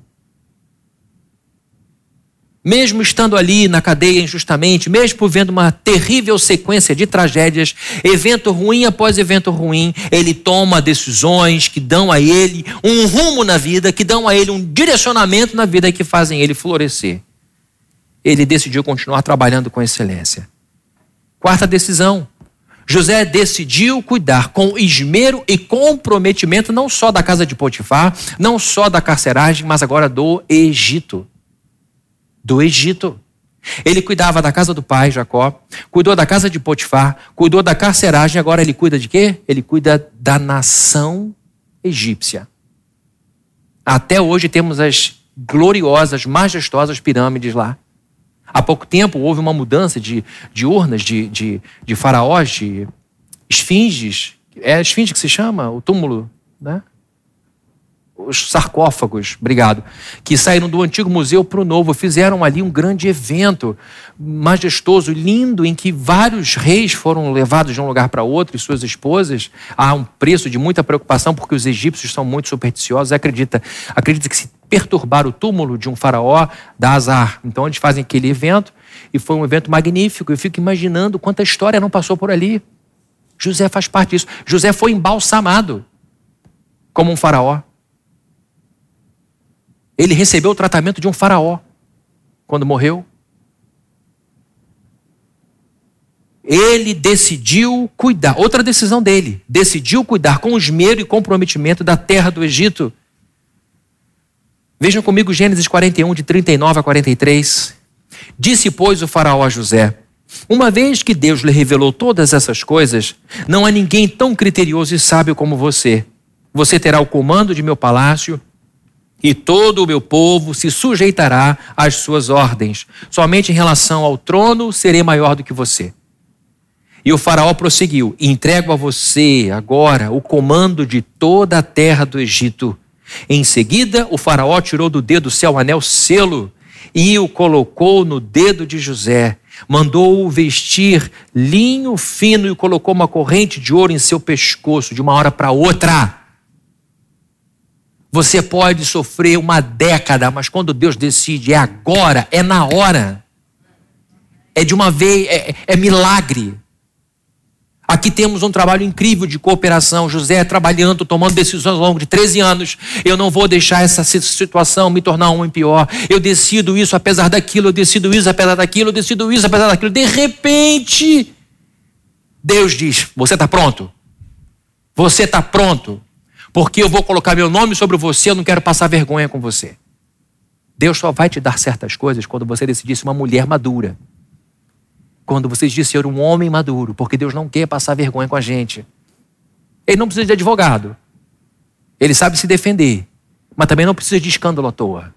A: mesmo estando ali na cadeia injustamente, mesmo vendo uma terrível sequência de tragédias, evento ruim após evento ruim, ele toma decisões que dão a ele um rumo na vida, que dão a ele um direcionamento na vida que fazem ele florescer. Ele decidiu continuar trabalhando com excelência. Quarta decisão. José decidiu cuidar com esmero e comprometimento não só da casa de Potifar, não só da carceragem, mas agora do Egito do Egito. Ele cuidava da casa do pai, Jacó, cuidou da casa de Potifar, cuidou da carceragem, agora ele cuida de quê? Ele cuida da nação egípcia. Até hoje temos as gloriosas, majestosas pirâmides lá. Há pouco tempo houve uma mudança de, de urnas, de, de, de faraós, de esfinges. É esfinge que se chama? O túmulo, né? Os sarcófagos, obrigado, que saíram do antigo museu para o novo, fizeram ali um grande evento majestoso, lindo, em que vários reis foram levados de um lugar para outro e suas esposas, a um preço de muita preocupação, porque os egípcios são muito supersticiosos, acredita, acredita que se perturbar o túmulo de um faraó dá azar. Então eles fazem aquele evento e foi um evento magnífico. Eu fico imaginando quanta história não passou por ali. José faz parte disso. José foi embalsamado como um faraó. Ele recebeu o tratamento de um faraó quando morreu. Ele decidiu cuidar, outra decisão dele, decidiu cuidar com esmero e comprometimento da terra do Egito. Vejam comigo Gênesis 41, de 39 a 43. Disse, pois, o faraó a José: Uma vez que Deus lhe revelou todas essas coisas, não há ninguém tão criterioso e sábio como você. Você terá o comando de meu palácio e todo o meu povo se sujeitará às suas ordens. Somente em relação ao trono serei maior do que você. E o Faraó prosseguiu: Entrego a você agora o comando de toda a terra do Egito. Em seguida, o Faraó tirou do dedo seu anel selo e o colocou no dedo de José. Mandou-o vestir linho fino e colocou uma corrente de ouro em seu pescoço de uma hora para outra. Você pode sofrer uma década, mas quando Deus decide, é agora, é na hora. É de uma vez, é, é milagre. Aqui temos um trabalho incrível de cooperação. José trabalhando, tomando decisões ao longo de 13 anos. Eu não vou deixar essa situação me tornar um pior. Eu decido isso apesar daquilo, eu decido isso apesar daquilo, eu decido isso apesar daquilo. De repente, Deus diz: Você está pronto? Você está pronto? Porque eu vou colocar meu nome sobre você, eu não quero passar vergonha com você. Deus só vai te dar certas coisas quando você decidir ser uma mulher madura quando vocês dizem ser um homem maduro, porque Deus não quer passar vergonha com a gente. Ele não precisa de advogado. Ele sabe se defender, mas também não precisa de escândalo à toa.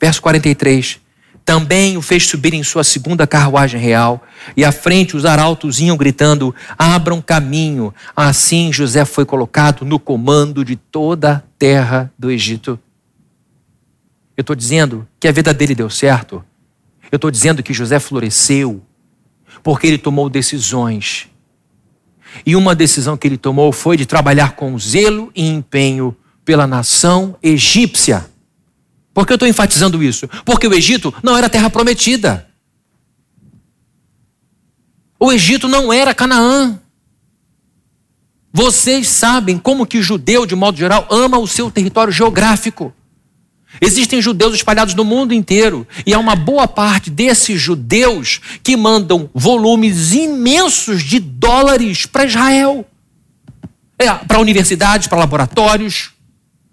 A: Verso 43. Também o fez subir em sua segunda carruagem real, e à frente os arautos iam gritando: Abram caminho. Assim José foi colocado no comando de toda a terra do Egito. Eu estou dizendo que a vida dele deu certo. Eu estou dizendo que José floresceu porque ele tomou decisões. E uma decisão que ele tomou foi de trabalhar com zelo e empenho pela nação egípcia. Por que eu estou enfatizando isso? Porque o Egito não era terra prometida. O Egito não era Canaã. Vocês sabem como que o judeu, de modo geral, ama o seu território geográfico. Existem judeus espalhados no mundo inteiro, e há uma boa parte desses judeus que mandam volumes imensos de dólares para Israel. É, para universidades, para laboratórios,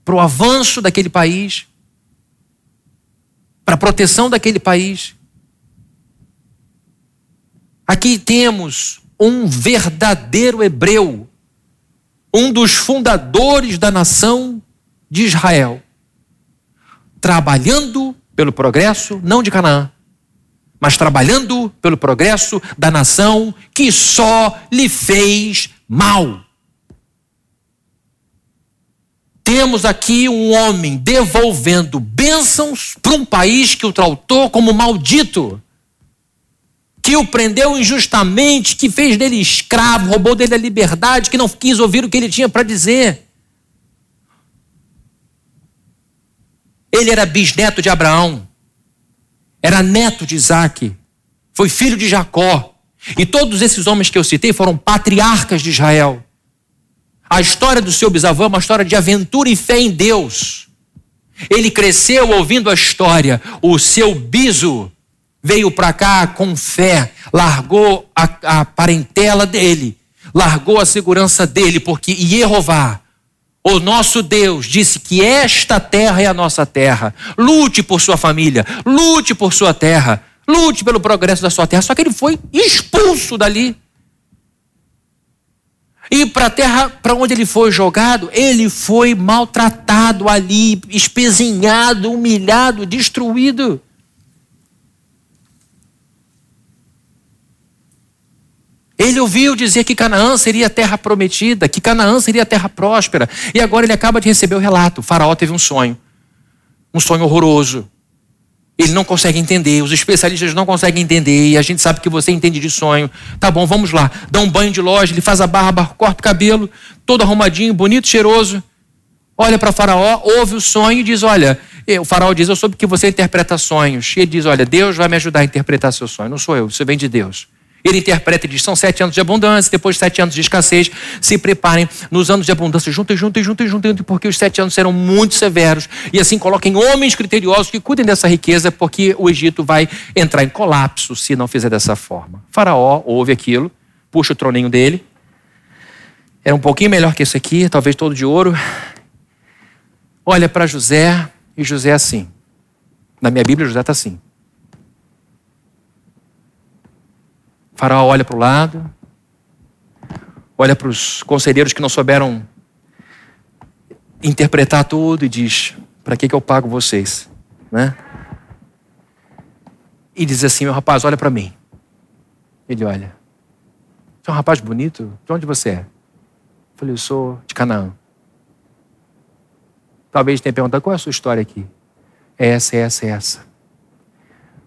A: para o avanço daquele país, para a proteção daquele país. Aqui temos um verdadeiro hebreu, um dos fundadores da nação de Israel trabalhando pelo progresso, não de Canaã, mas trabalhando pelo progresso da nação que só lhe fez mal. Temos aqui um homem devolvendo bênçãos para um país que o tratou como maldito, que o prendeu injustamente, que fez dele escravo, roubou dele a liberdade, que não quis ouvir o que ele tinha para dizer. Ele era bisneto de Abraão, era neto de Isaac, foi filho de Jacó. E todos esses homens que eu citei foram patriarcas de Israel. A história do seu bisavô é uma história de aventura e fé em Deus. Ele cresceu ouvindo a história. O seu biso veio para cá com fé, largou a, a, parentela dele, largou a segurança dele, porque Jeová o nosso Deus disse que esta terra é a nossa terra. Lute por sua família, lute por sua terra, lute pelo progresso da sua terra. Só que ele foi expulso dali. E para a terra para onde ele foi jogado, ele foi maltratado ali, espezinhado, humilhado, destruído. Ele ouviu dizer que Canaã seria a terra prometida, que Canaã seria a terra próspera. E agora ele acaba de receber o relato. O faraó teve um sonho. Um sonho horroroso. Ele não consegue entender, os especialistas não conseguem entender, e a gente sabe que você entende de sonho. Tá bom, vamos lá. Dá um banho de loja, ele faz a barba, corta o cabelo, todo arrumadinho, bonito, cheiroso. Olha para faraó, ouve o sonho e diz: Olha, o faraó diz: Eu soube que você interpreta sonhos. E ele diz: Olha, Deus vai me ajudar a interpretar seu sonho. Não sou eu, isso vem de Deus. Ele interpreta e diz: são sete anos de abundância, depois de sete anos de escassez. Se preparem nos anos de abundância, juntem, juntem, juntem, juntem, porque os sete anos serão muito severos. E assim coloquem homens criteriosos que cuidem dessa riqueza, porque o Egito vai entrar em colapso se não fizer dessa forma. O faraó ouve aquilo, puxa o troninho dele. Era um pouquinho melhor que esse aqui, talvez todo de ouro. Olha para José, e José é assim. Na minha Bíblia, José está assim. O faraó olha para o lado, olha para os conselheiros que não souberam interpretar tudo e diz: Para que, que eu pago vocês? Né? E diz assim: Meu rapaz, olha para mim. Ele olha: Você é um rapaz bonito? De onde você é? Eu falei: Eu sou de Canaã. Talvez tenha perguntado: Qual é a sua história aqui? É essa, é essa, é essa.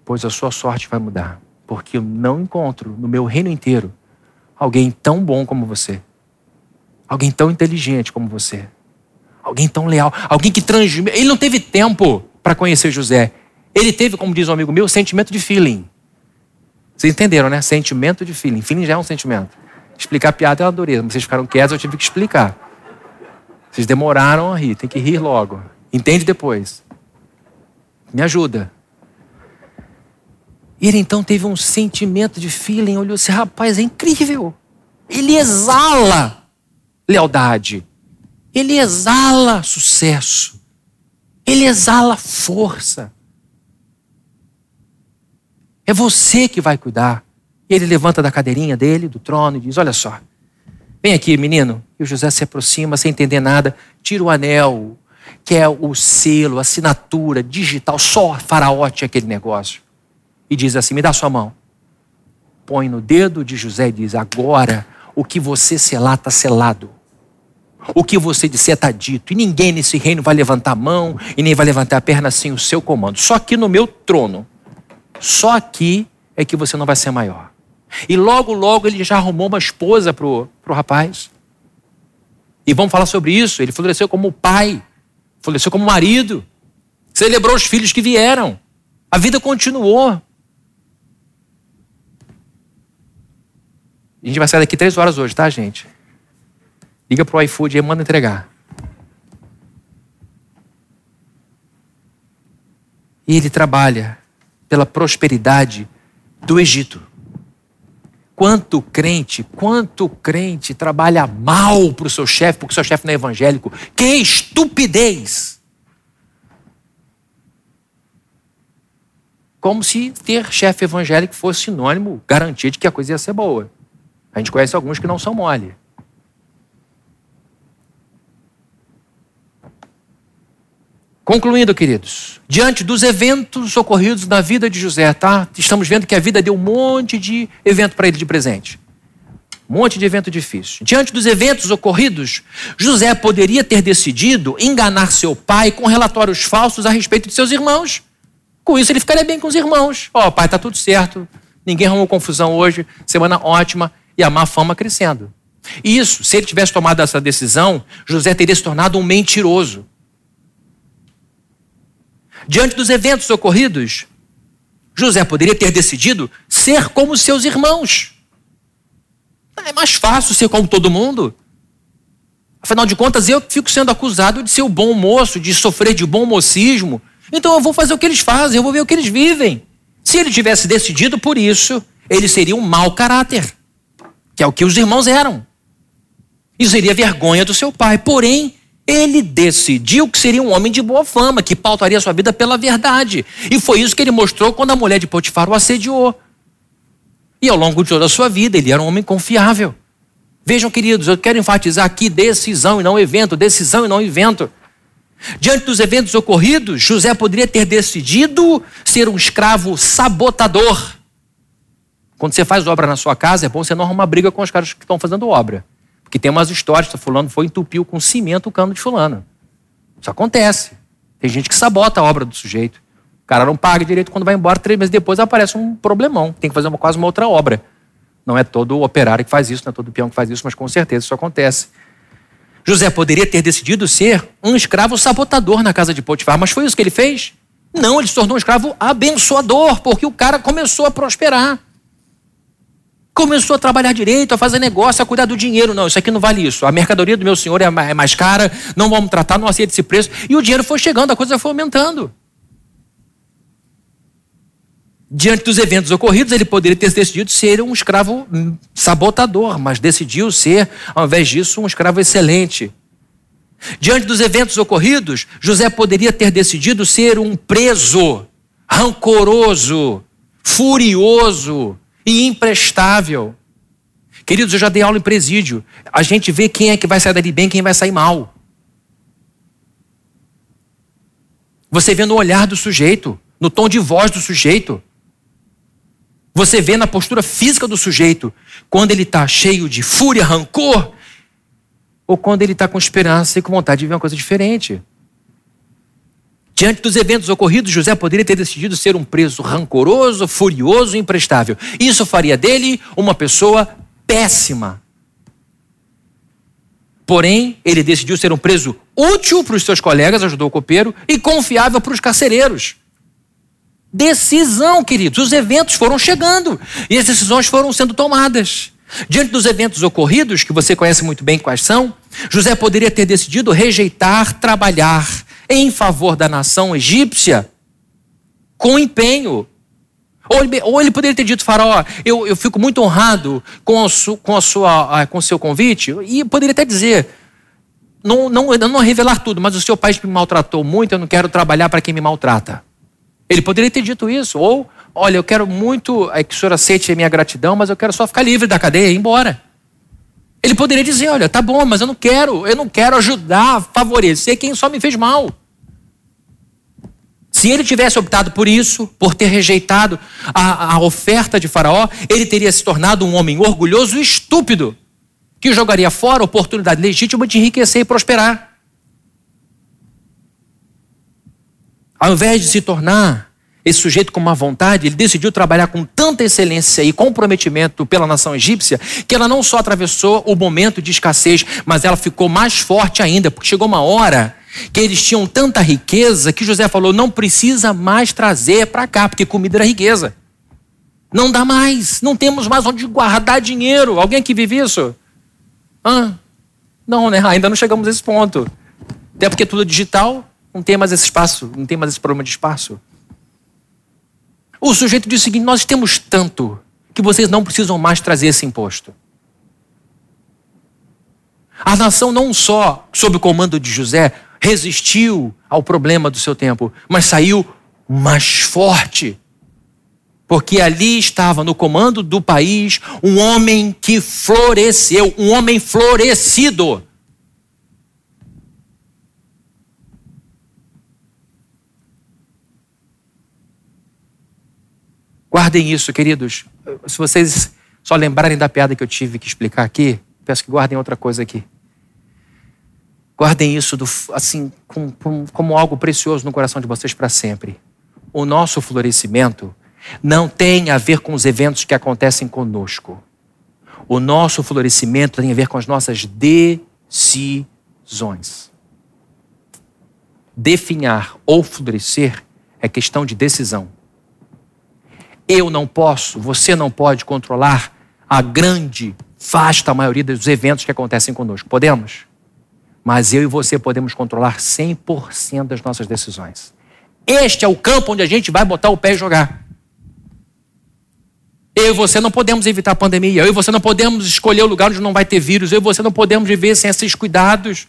A: Pois a sua sorte vai mudar porque eu não encontro no meu reino inteiro alguém tão bom como você, alguém tão inteligente como você, alguém tão leal, alguém que transmite. Ele não teve tempo para conhecer José. Ele teve, como diz um amigo meu, sentimento de feeling. Vocês entenderam, né? Sentimento de feeling. Feeling já é um sentimento. Explicar piada é uma dureza. Vocês ficaram quietos, eu tive que explicar. Vocês demoraram a rir, tem que rir logo. Entende depois. Me ajuda. Ele então teve um sentimento de feeling, olhou assim, rapaz, é incrível. Ele exala lealdade. Ele exala sucesso. Ele exala força. É você que vai cuidar. E ele levanta da cadeirinha dele, do trono, e diz: Olha só, vem aqui, menino. E o José se aproxima sem entender nada, tira o anel, que é o selo, a assinatura digital, só Faraó tinha aquele negócio. E diz assim: Me dá sua mão. Põe no dedo de José e diz: Agora o que você selar está selado. O que você disser está dito. E ninguém nesse reino vai levantar a mão e nem vai levantar a perna sem o seu comando. Só aqui no meu trono. Só aqui é que você não vai ser maior. E logo, logo ele já arrumou uma esposa para o rapaz. E vamos falar sobre isso. Ele floresceu como pai, floresceu como marido, celebrou os filhos que vieram. A vida continuou. A gente vai sair daqui três horas hoje, tá, gente? Liga pro iFood e manda entregar. E ele trabalha pela prosperidade do Egito. Quanto crente, quanto crente trabalha mal para o seu chefe, porque seu chefe não é evangélico. Que estupidez! Como se ter chefe evangélico fosse sinônimo, garantia de que a coisa ia ser boa. A gente conhece alguns que não são mole. Concluindo, queridos, diante dos eventos ocorridos na vida de José, tá? Estamos vendo que a vida deu um monte de evento para ele de presente. Um monte de evento difícil. Diante dos eventos ocorridos, José poderia ter decidido enganar seu pai com relatórios falsos a respeito de seus irmãos. Com isso, ele ficaria bem com os irmãos. Ó, oh, pai, tá tudo certo. Ninguém arrumou confusão hoje. Semana ótima. E a má fama crescendo. Isso, se ele tivesse tomado essa decisão, José teria se tornado um mentiroso. Diante dos eventos ocorridos, José poderia ter decidido ser como seus irmãos. É mais fácil ser como todo mundo. Afinal de contas, eu fico sendo acusado de ser o bom moço, de sofrer de bom mocismo. Então eu vou fazer o que eles fazem, eu vou ver o que eles vivem. Se ele tivesse decidido por isso, ele seria um mau caráter, que é o que os irmãos eram. E seria vergonha do seu pai. Porém, ele decidiu que seria um homem de boa fama, que pautaria sua vida pela verdade. E foi isso que ele mostrou quando a mulher de Potifar o assediou. E ao longo de toda a sua vida, ele era um homem confiável. Vejam, queridos, eu quero enfatizar aqui decisão e não evento, decisão e não evento. Diante dos eventos ocorridos, José poderia ter decidido ser um escravo sabotador. Quando você faz obra na sua casa, é bom você não arrumar briga com os caras que estão fazendo obra. Porque tem umas histórias, que fulano foi entupiu com cimento o cano de fulano. Isso acontece. Tem gente que sabota a obra do sujeito. O cara não paga direito quando vai embora, três meses depois aparece um problemão. Tem que fazer uma, quase uma outra obra. Não é todo operário que faz isso, não é todo peão que faz isso, mas com certeza isso acontece. José poderia ter decidido ser um escravo sabotador na casa de Potifar, mas foi isso que ele fez? Não, ele se tornou um escravo abençoador, porque o cara começou a prosperar começou a trabalhar direito, a fazer negócio, a cuidar do dinheiro. Não, isso aqui não vale isso. A mercadoria do meu senhor é mais é cara, não vamos tratar, não aceita esse preço. E o dinheiro foi chegando, a coisa foi aumentando. Diante dos eventos ocorridos, ele poderia ter decidido ser um escravo sabotador, mas decidiu ser, ao invés disso, um escravo excelente. Diante dos eventos ocorridos, José poderia ter decidido ser um preso, rancoroso, furioso, e imprestável. Queridos, eu já dei aula em presídio. A gente vê quem é que vai sair dali bem, quem vai sair mal. Você vê no olhar do sujeito, no tom de voz do sujeito. Você vê na postura física do sujeito, quando ele está cheio de fúria, rancor, ou quando ele está com esperança e com vontade de ver uma coisa diferente. Diante dos eventos ocorridos, José poderia ter decidido ser um preso rancoroso, furioso e imprestável. Isso faria dele uma pessoa péssima. Porém, ele decidiu ser um preso útil para os seus colegas, ajudou o copeiro, e confiável para os carcereiros. Decisão, queridos. Os eventos foram chegando e as decisões foram sendo tomadas. Diante dos eventos ocorridos, que você conhece muito bem quais são, José poderia ter decidido rejeitar trabalhar em favor da nação egípcia com empenho. Ou ele, ou ele poderia ter dito, Faraó, eu, eu fico muito honrado com, a su, com, a sua, com o seu convite, e poderia até dizer, não, não, não revelar tudo, mas o seu pai me maltratou muito, eu não quero trabalhar para quem me maltrata. Ele poderia ter dito isso, ou, olha, eu quero muito é, que o senhor aceite a minha gratidão, mas eu quero só ficar livre da cadeia e ir embora. Ele poderia dizer, olha, tá bom, mas eu não quero, eu não quero ajudar, favorecer quem só me fez mal. Se ele tivesse optado por isso, por ter rejeitado a, a oferta de Faraó, ele teria se tornado um homem orgulhoso e estúpido, que jogaria fora a oportunidade legítima de enriquecer e prosperar. Ao invés de se tornar esse sujeito com uma vontade, ele decidiu trabalhar com tanta excelência e comprometimento pela nação egípcia, que ela não só atravessou o momento de escassez, mas ela ficou mais forte ainda, porque chegou uma hora que eles tinham tanta riqueza que José falou: não precisa mais trazer para cá, porque comida era riqueza. Não dá mais, não temos mais onde guardar dinheiro. Alguém que vive isso? Ah, não, né? *laughs* Ainda não chegamos a esse ponto. Até porque tudo é digital, não tem mais esse espaço, não tem mais esse problema de espaço. O sujeito diz o seguinte: nós temos tanto que vocês não precisam mais trazer esse imposto. A nação não só sob o comando de José resistiu ao problema do seu tempo, mas saiu mais forte. Porque ali estava no comando do país um homem que floresceu, um homem florescido. Guardem isso, queridos. Se vocês só lembrarem da piada que eu tive que explicar aqui, peço que guardem outra coisa aqui. Guardem isso do, assim como, como algo precioso no coração de vocês para sempre. O nosso florescimento não tem a ver com os eventos que acontecem conosco. O nosso florescimento tem a ver com as nossas decisões. Definhar ou florescer é questão de decisão. Eu não posso, você não pode controlar a grande, vasta maioria dos eventos que acontecem conosco. Podemos? mas eu e você podemos controlar 100% das nossas decisões. Este é o campo onde a gente vai botar o pé e jogar. Eu e você não podemos evitar a pandemia. Eu e você não podemos escolher o lugar onde não vai ter vírus. Eu e você não podemos viver sem esses cuidados.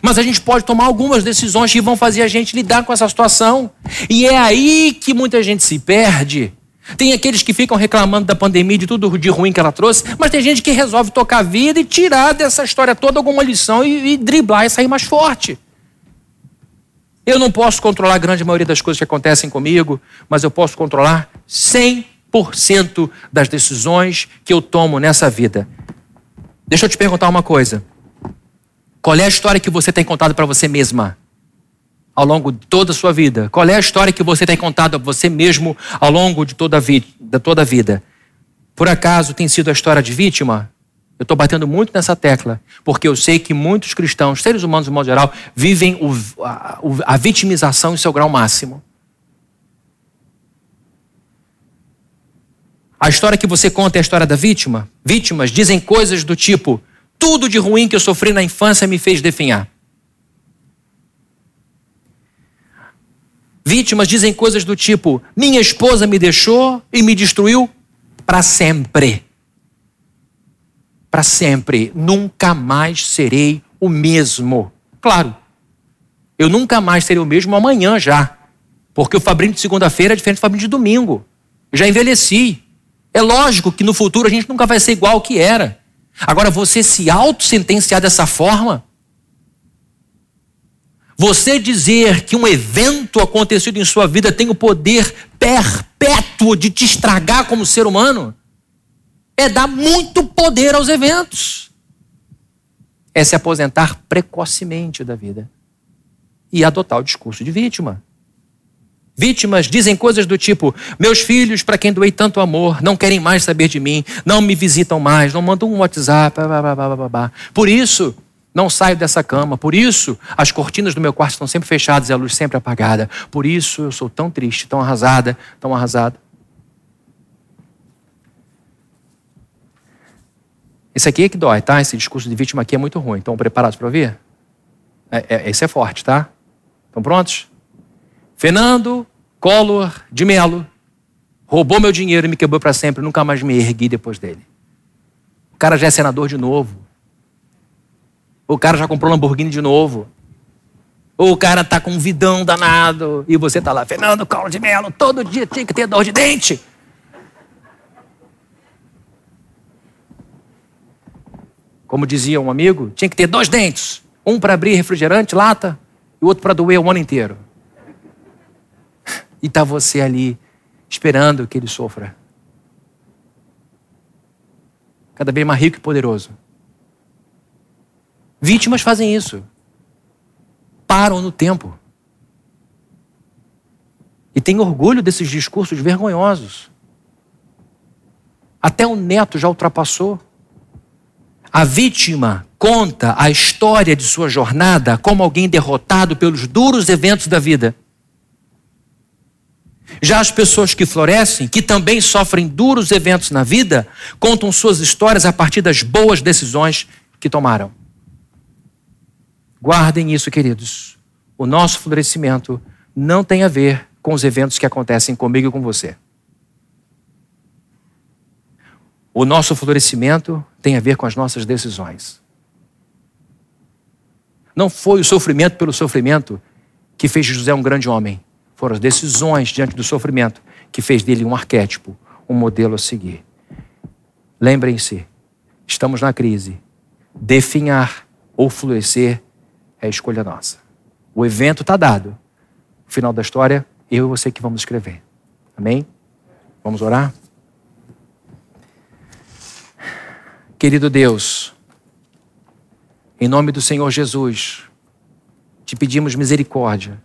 A: Mas a gente pode tomar algumas decisões que vão fazer a gente lidar com essa situação. E é aí que muita gente se perde. Tem aqueles que ficam reclamando da pandemia, de tudo de ruim que ela trouxe, mas tem gente que resolve tocar a vida e tirar dessa história toda alguma lição e, e driblar e sair mais forte. Eu não posso controlar a grande maioria das coisas que acontecem comigo, mas eu posso controlar 100% das decisões que eu tomo nessa vida. Deixa eu te perguntar uma coisa. Qual é a história que você tem contado para você mesma? Ao longo de toda a sua vida? Qual é a história que você tem contado a você mesmo ao longo de toda a, vi de toda a vida? Por acaso tem sido a história de vítima? Eu estou batendo muito nessa tecla, porque eu sei que muitos cristãos, seres humanos de modo geral, vivem o, a, a vitimização em seu grau máximo. A história que você conta é a história da vítima. Vítimas dizem coisas do tipo: tudo de ruim que eu sofri na infância me fez definhar. Vítimas dizem coisas do tipo: minha esposa me deixou e me destruiu para sempre. Para sempre. Nunca mais serei o mesmo. Claro, eu nunca mais serei o mesmo amanhã já. Porque o Fabrício de segunda-feira é diferente do Fabrício de domingo. Já envelheci. É lógico que no futuro a gente nunca vai ser igual ao que era. Agora, você se auto-sentenciar dessa forma, você dizer que um evento acontecido em sua vida tem o poder perpétuo de te estragar como ser humano é dar muito poder aos eventos. É se aposentar precocemente da vida e adotar o discurso de vítima. Vítimas dizem coisas do tipo: meus filhos, para quem doei tanto amor, não querem mais saber de mim, não me visitam mais, não mandam um WhatsApp. Blá, blá, blá, Por isso, Não saio dessa cama. Por isso, as cortinas do meu quarto estão sempre fechadas e a luz sempre apagada. Por isso, eu sou tão triste, tão arrasada, tão arrasada. Esse aqui é que dói, tá? Esse discurso de vítima aqui é muito ruim. Estão preparados para ouvir? É, é, esse é forte, tá? Estão prontos? Fernando Collor de Melo roubou meu dinheiro e me quebrou para sempre. Nunca mais me ergui depois dele. O cara já é senador de novo. O cara já comprou Lamborghini de novo. Ou o cara tá com um vidão danado e você tá lá, Fernando Collor de Melo, todo dia tinha que ter dor de dente. Como dizia um amigo, tinha que ter dois dentes. Um para abrir refrigerante, lata, e o outro para doer o ano inteiro. E está você ali, esperando que ele sofra. Cada vez mais rico e poderoso. Vítimas fazem isso. Param no tempo. E tem orgulho desses discursos vergonhosos. Até o neto já ultrapassou. A vítima conta a história de sua jornada como alguém derrotado pelos duros eventos da vida. Já as pessoas que florescem, que também sofrem duros eventos na vida, contam suas histórias a partir das boas decisões que tomaram. Guardem isso, queridos. O nosso florescimento não tem a ver com os eventos que acontecem comigo e com você. O nosso florescimento tem a ver com as nossas decisões. Não foi o sofrimento pelo sofrimento que fez José um grande homem. Foram as decisões diante do sofrimento que fez dele um arquétipo, um modelo a seguir. Lembrem-se, estamos na crise. Definhar ou florescer é escolha nossa. O evento está dado. No final da história, eu e você que vamos escrever. Amém? Vamos orar? Querido Deus, em nome do Senhor Jesus, te pedimos misericórdia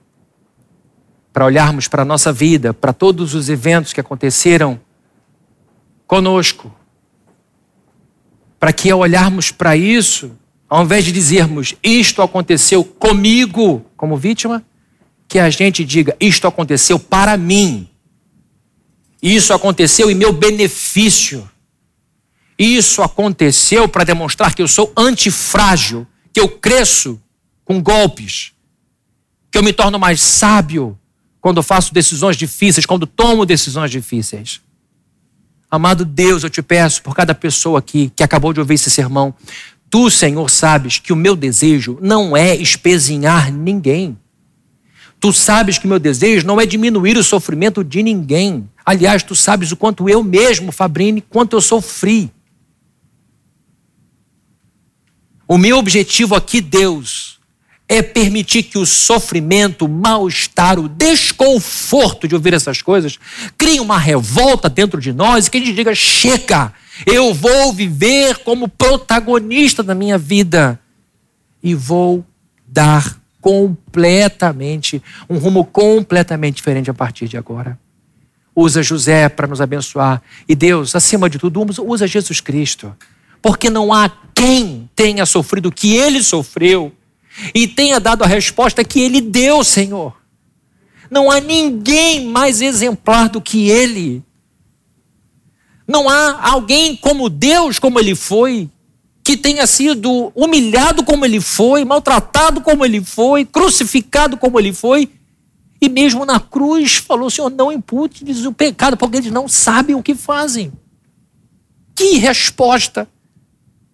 A: para olharmos para a nossa vida, para todos os eventos que aconteceram conosco, para que ao olharmos para isso, ao invés de dizermos isto aconteceu comigo como vítima, que a gente diga isto aconteceu para mim, isso aconteceu em meu benefício. Isso aconteceu para demonstrar que eu sou antifrágil, que eu cresço com golpes, que eu me torno mais sábio quando faço decisões difíceis, quando tomo decisões difíceis. Amado Deus, eu te peço por cada pessoa aqui que acabou de ouvir esse sermão, tu, Senhor, sabes que o meu desejo não é espezinhar ninguém. Tu sabes que meu desejo não é diminuir o sofrimento de ninguém. Aliás, tu sabes o quanto eu mesmo, Fabrini, quanto eu sofri. O meu objetivo aqui, Deus, é permitir que o sofrimento, o mal-estar, o desconforto de ouvir essas coisas crie uma revolta dentro de nós e que a gente diga: chega, eu vou viver como protagonista da minha vida e vou dar completamente, um rumo completamente diferente a partir de agora. Usa José para nos abençoar. E Deus, acima de tudo, usa Jesus Cristo porque não há quem tenha sofrido o que ele sofreu e tenha dado a resposta que ele deu, Senhor. Não há ninguém mais exemplar do que ele. Não há alguém como Deus, como ele foi, que tenha sido humilhado como ele foi, maltratado como ele foi, crucificado como ele foi, e mesmo na cruz falou: Senhor, não impute-lhes o pecado, porque eles não sabem o que fazem. Que resposta!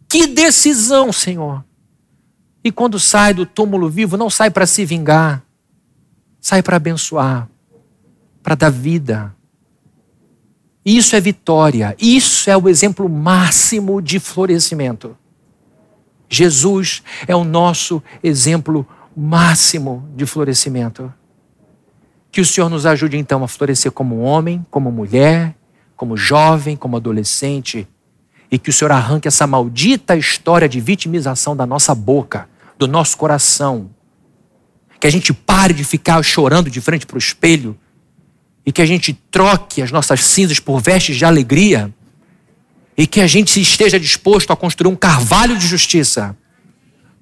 A: Que decisão, Senhor! E quando sai do túmulo vivo, não sai para se vingar, sai para abençoar, para dar vida. Isso é vitória, isso é o exemplo máximo de florescimento. Jesus é o nosso exemplo máximo de florescimento. Que o Senhor nos ajude então a florescer como homem, como mulher, como jovem, como adolescente e que o Senhor arranque essa maldita história de vitimização da nossa boca, do nosso coração. Que a gente pare de ficar chorando de frente para o espelho e que a gente troque as nossas cinzas por vestes de alegria e que a gente esteja disposto a construir um carvalho de justiça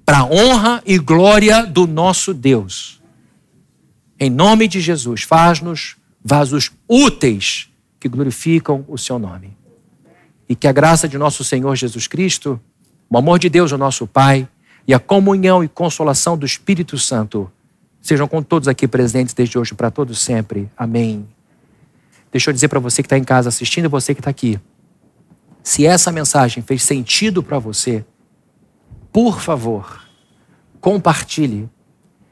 A: para a honra e glória do nosso Deus. Em nome de Jesus, faz-nos vasos úteis que glorificam o seu nome. E que a graça de nosso Senhor Jesus Cristo, o amor de Deus, o nosso Pai, e a comunhão e consolação do Espírito Santo sejam com todos aqui presentes desde hoje para todos sempre. Amém. Deixa eu dizer para você que está em casa assistindo e você que está aqui. Se essa mensagem fez sentido para você, por favor, compartilhe.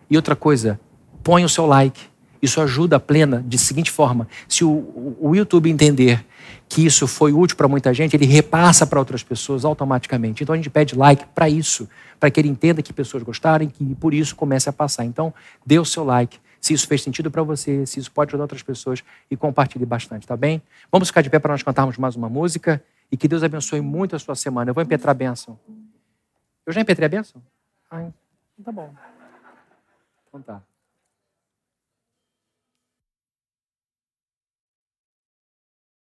A: E outra coisa, põe o seu like. Isso ajuda a plena de seguinte forma: se o, o YouTube entender que isso foi útil para muita gente, ele repassa para outras pessoas automaticamente. Então a gente pede like para isso, para que ele entenda que pessoas gostarem, que por isso comece a passar. Então, dê o seu like, se isso fez sentido para você, se isso pode ajudar outras pessoas e compartilhe bastante, tá bem? Vamos ficar de pé para nós cantarmos mais uma música e que Deus abençoe muito a sua semana. Eu vou impetrar a bênção. Eu já impetrei a bênção? Ah, então tá bom. Então tá.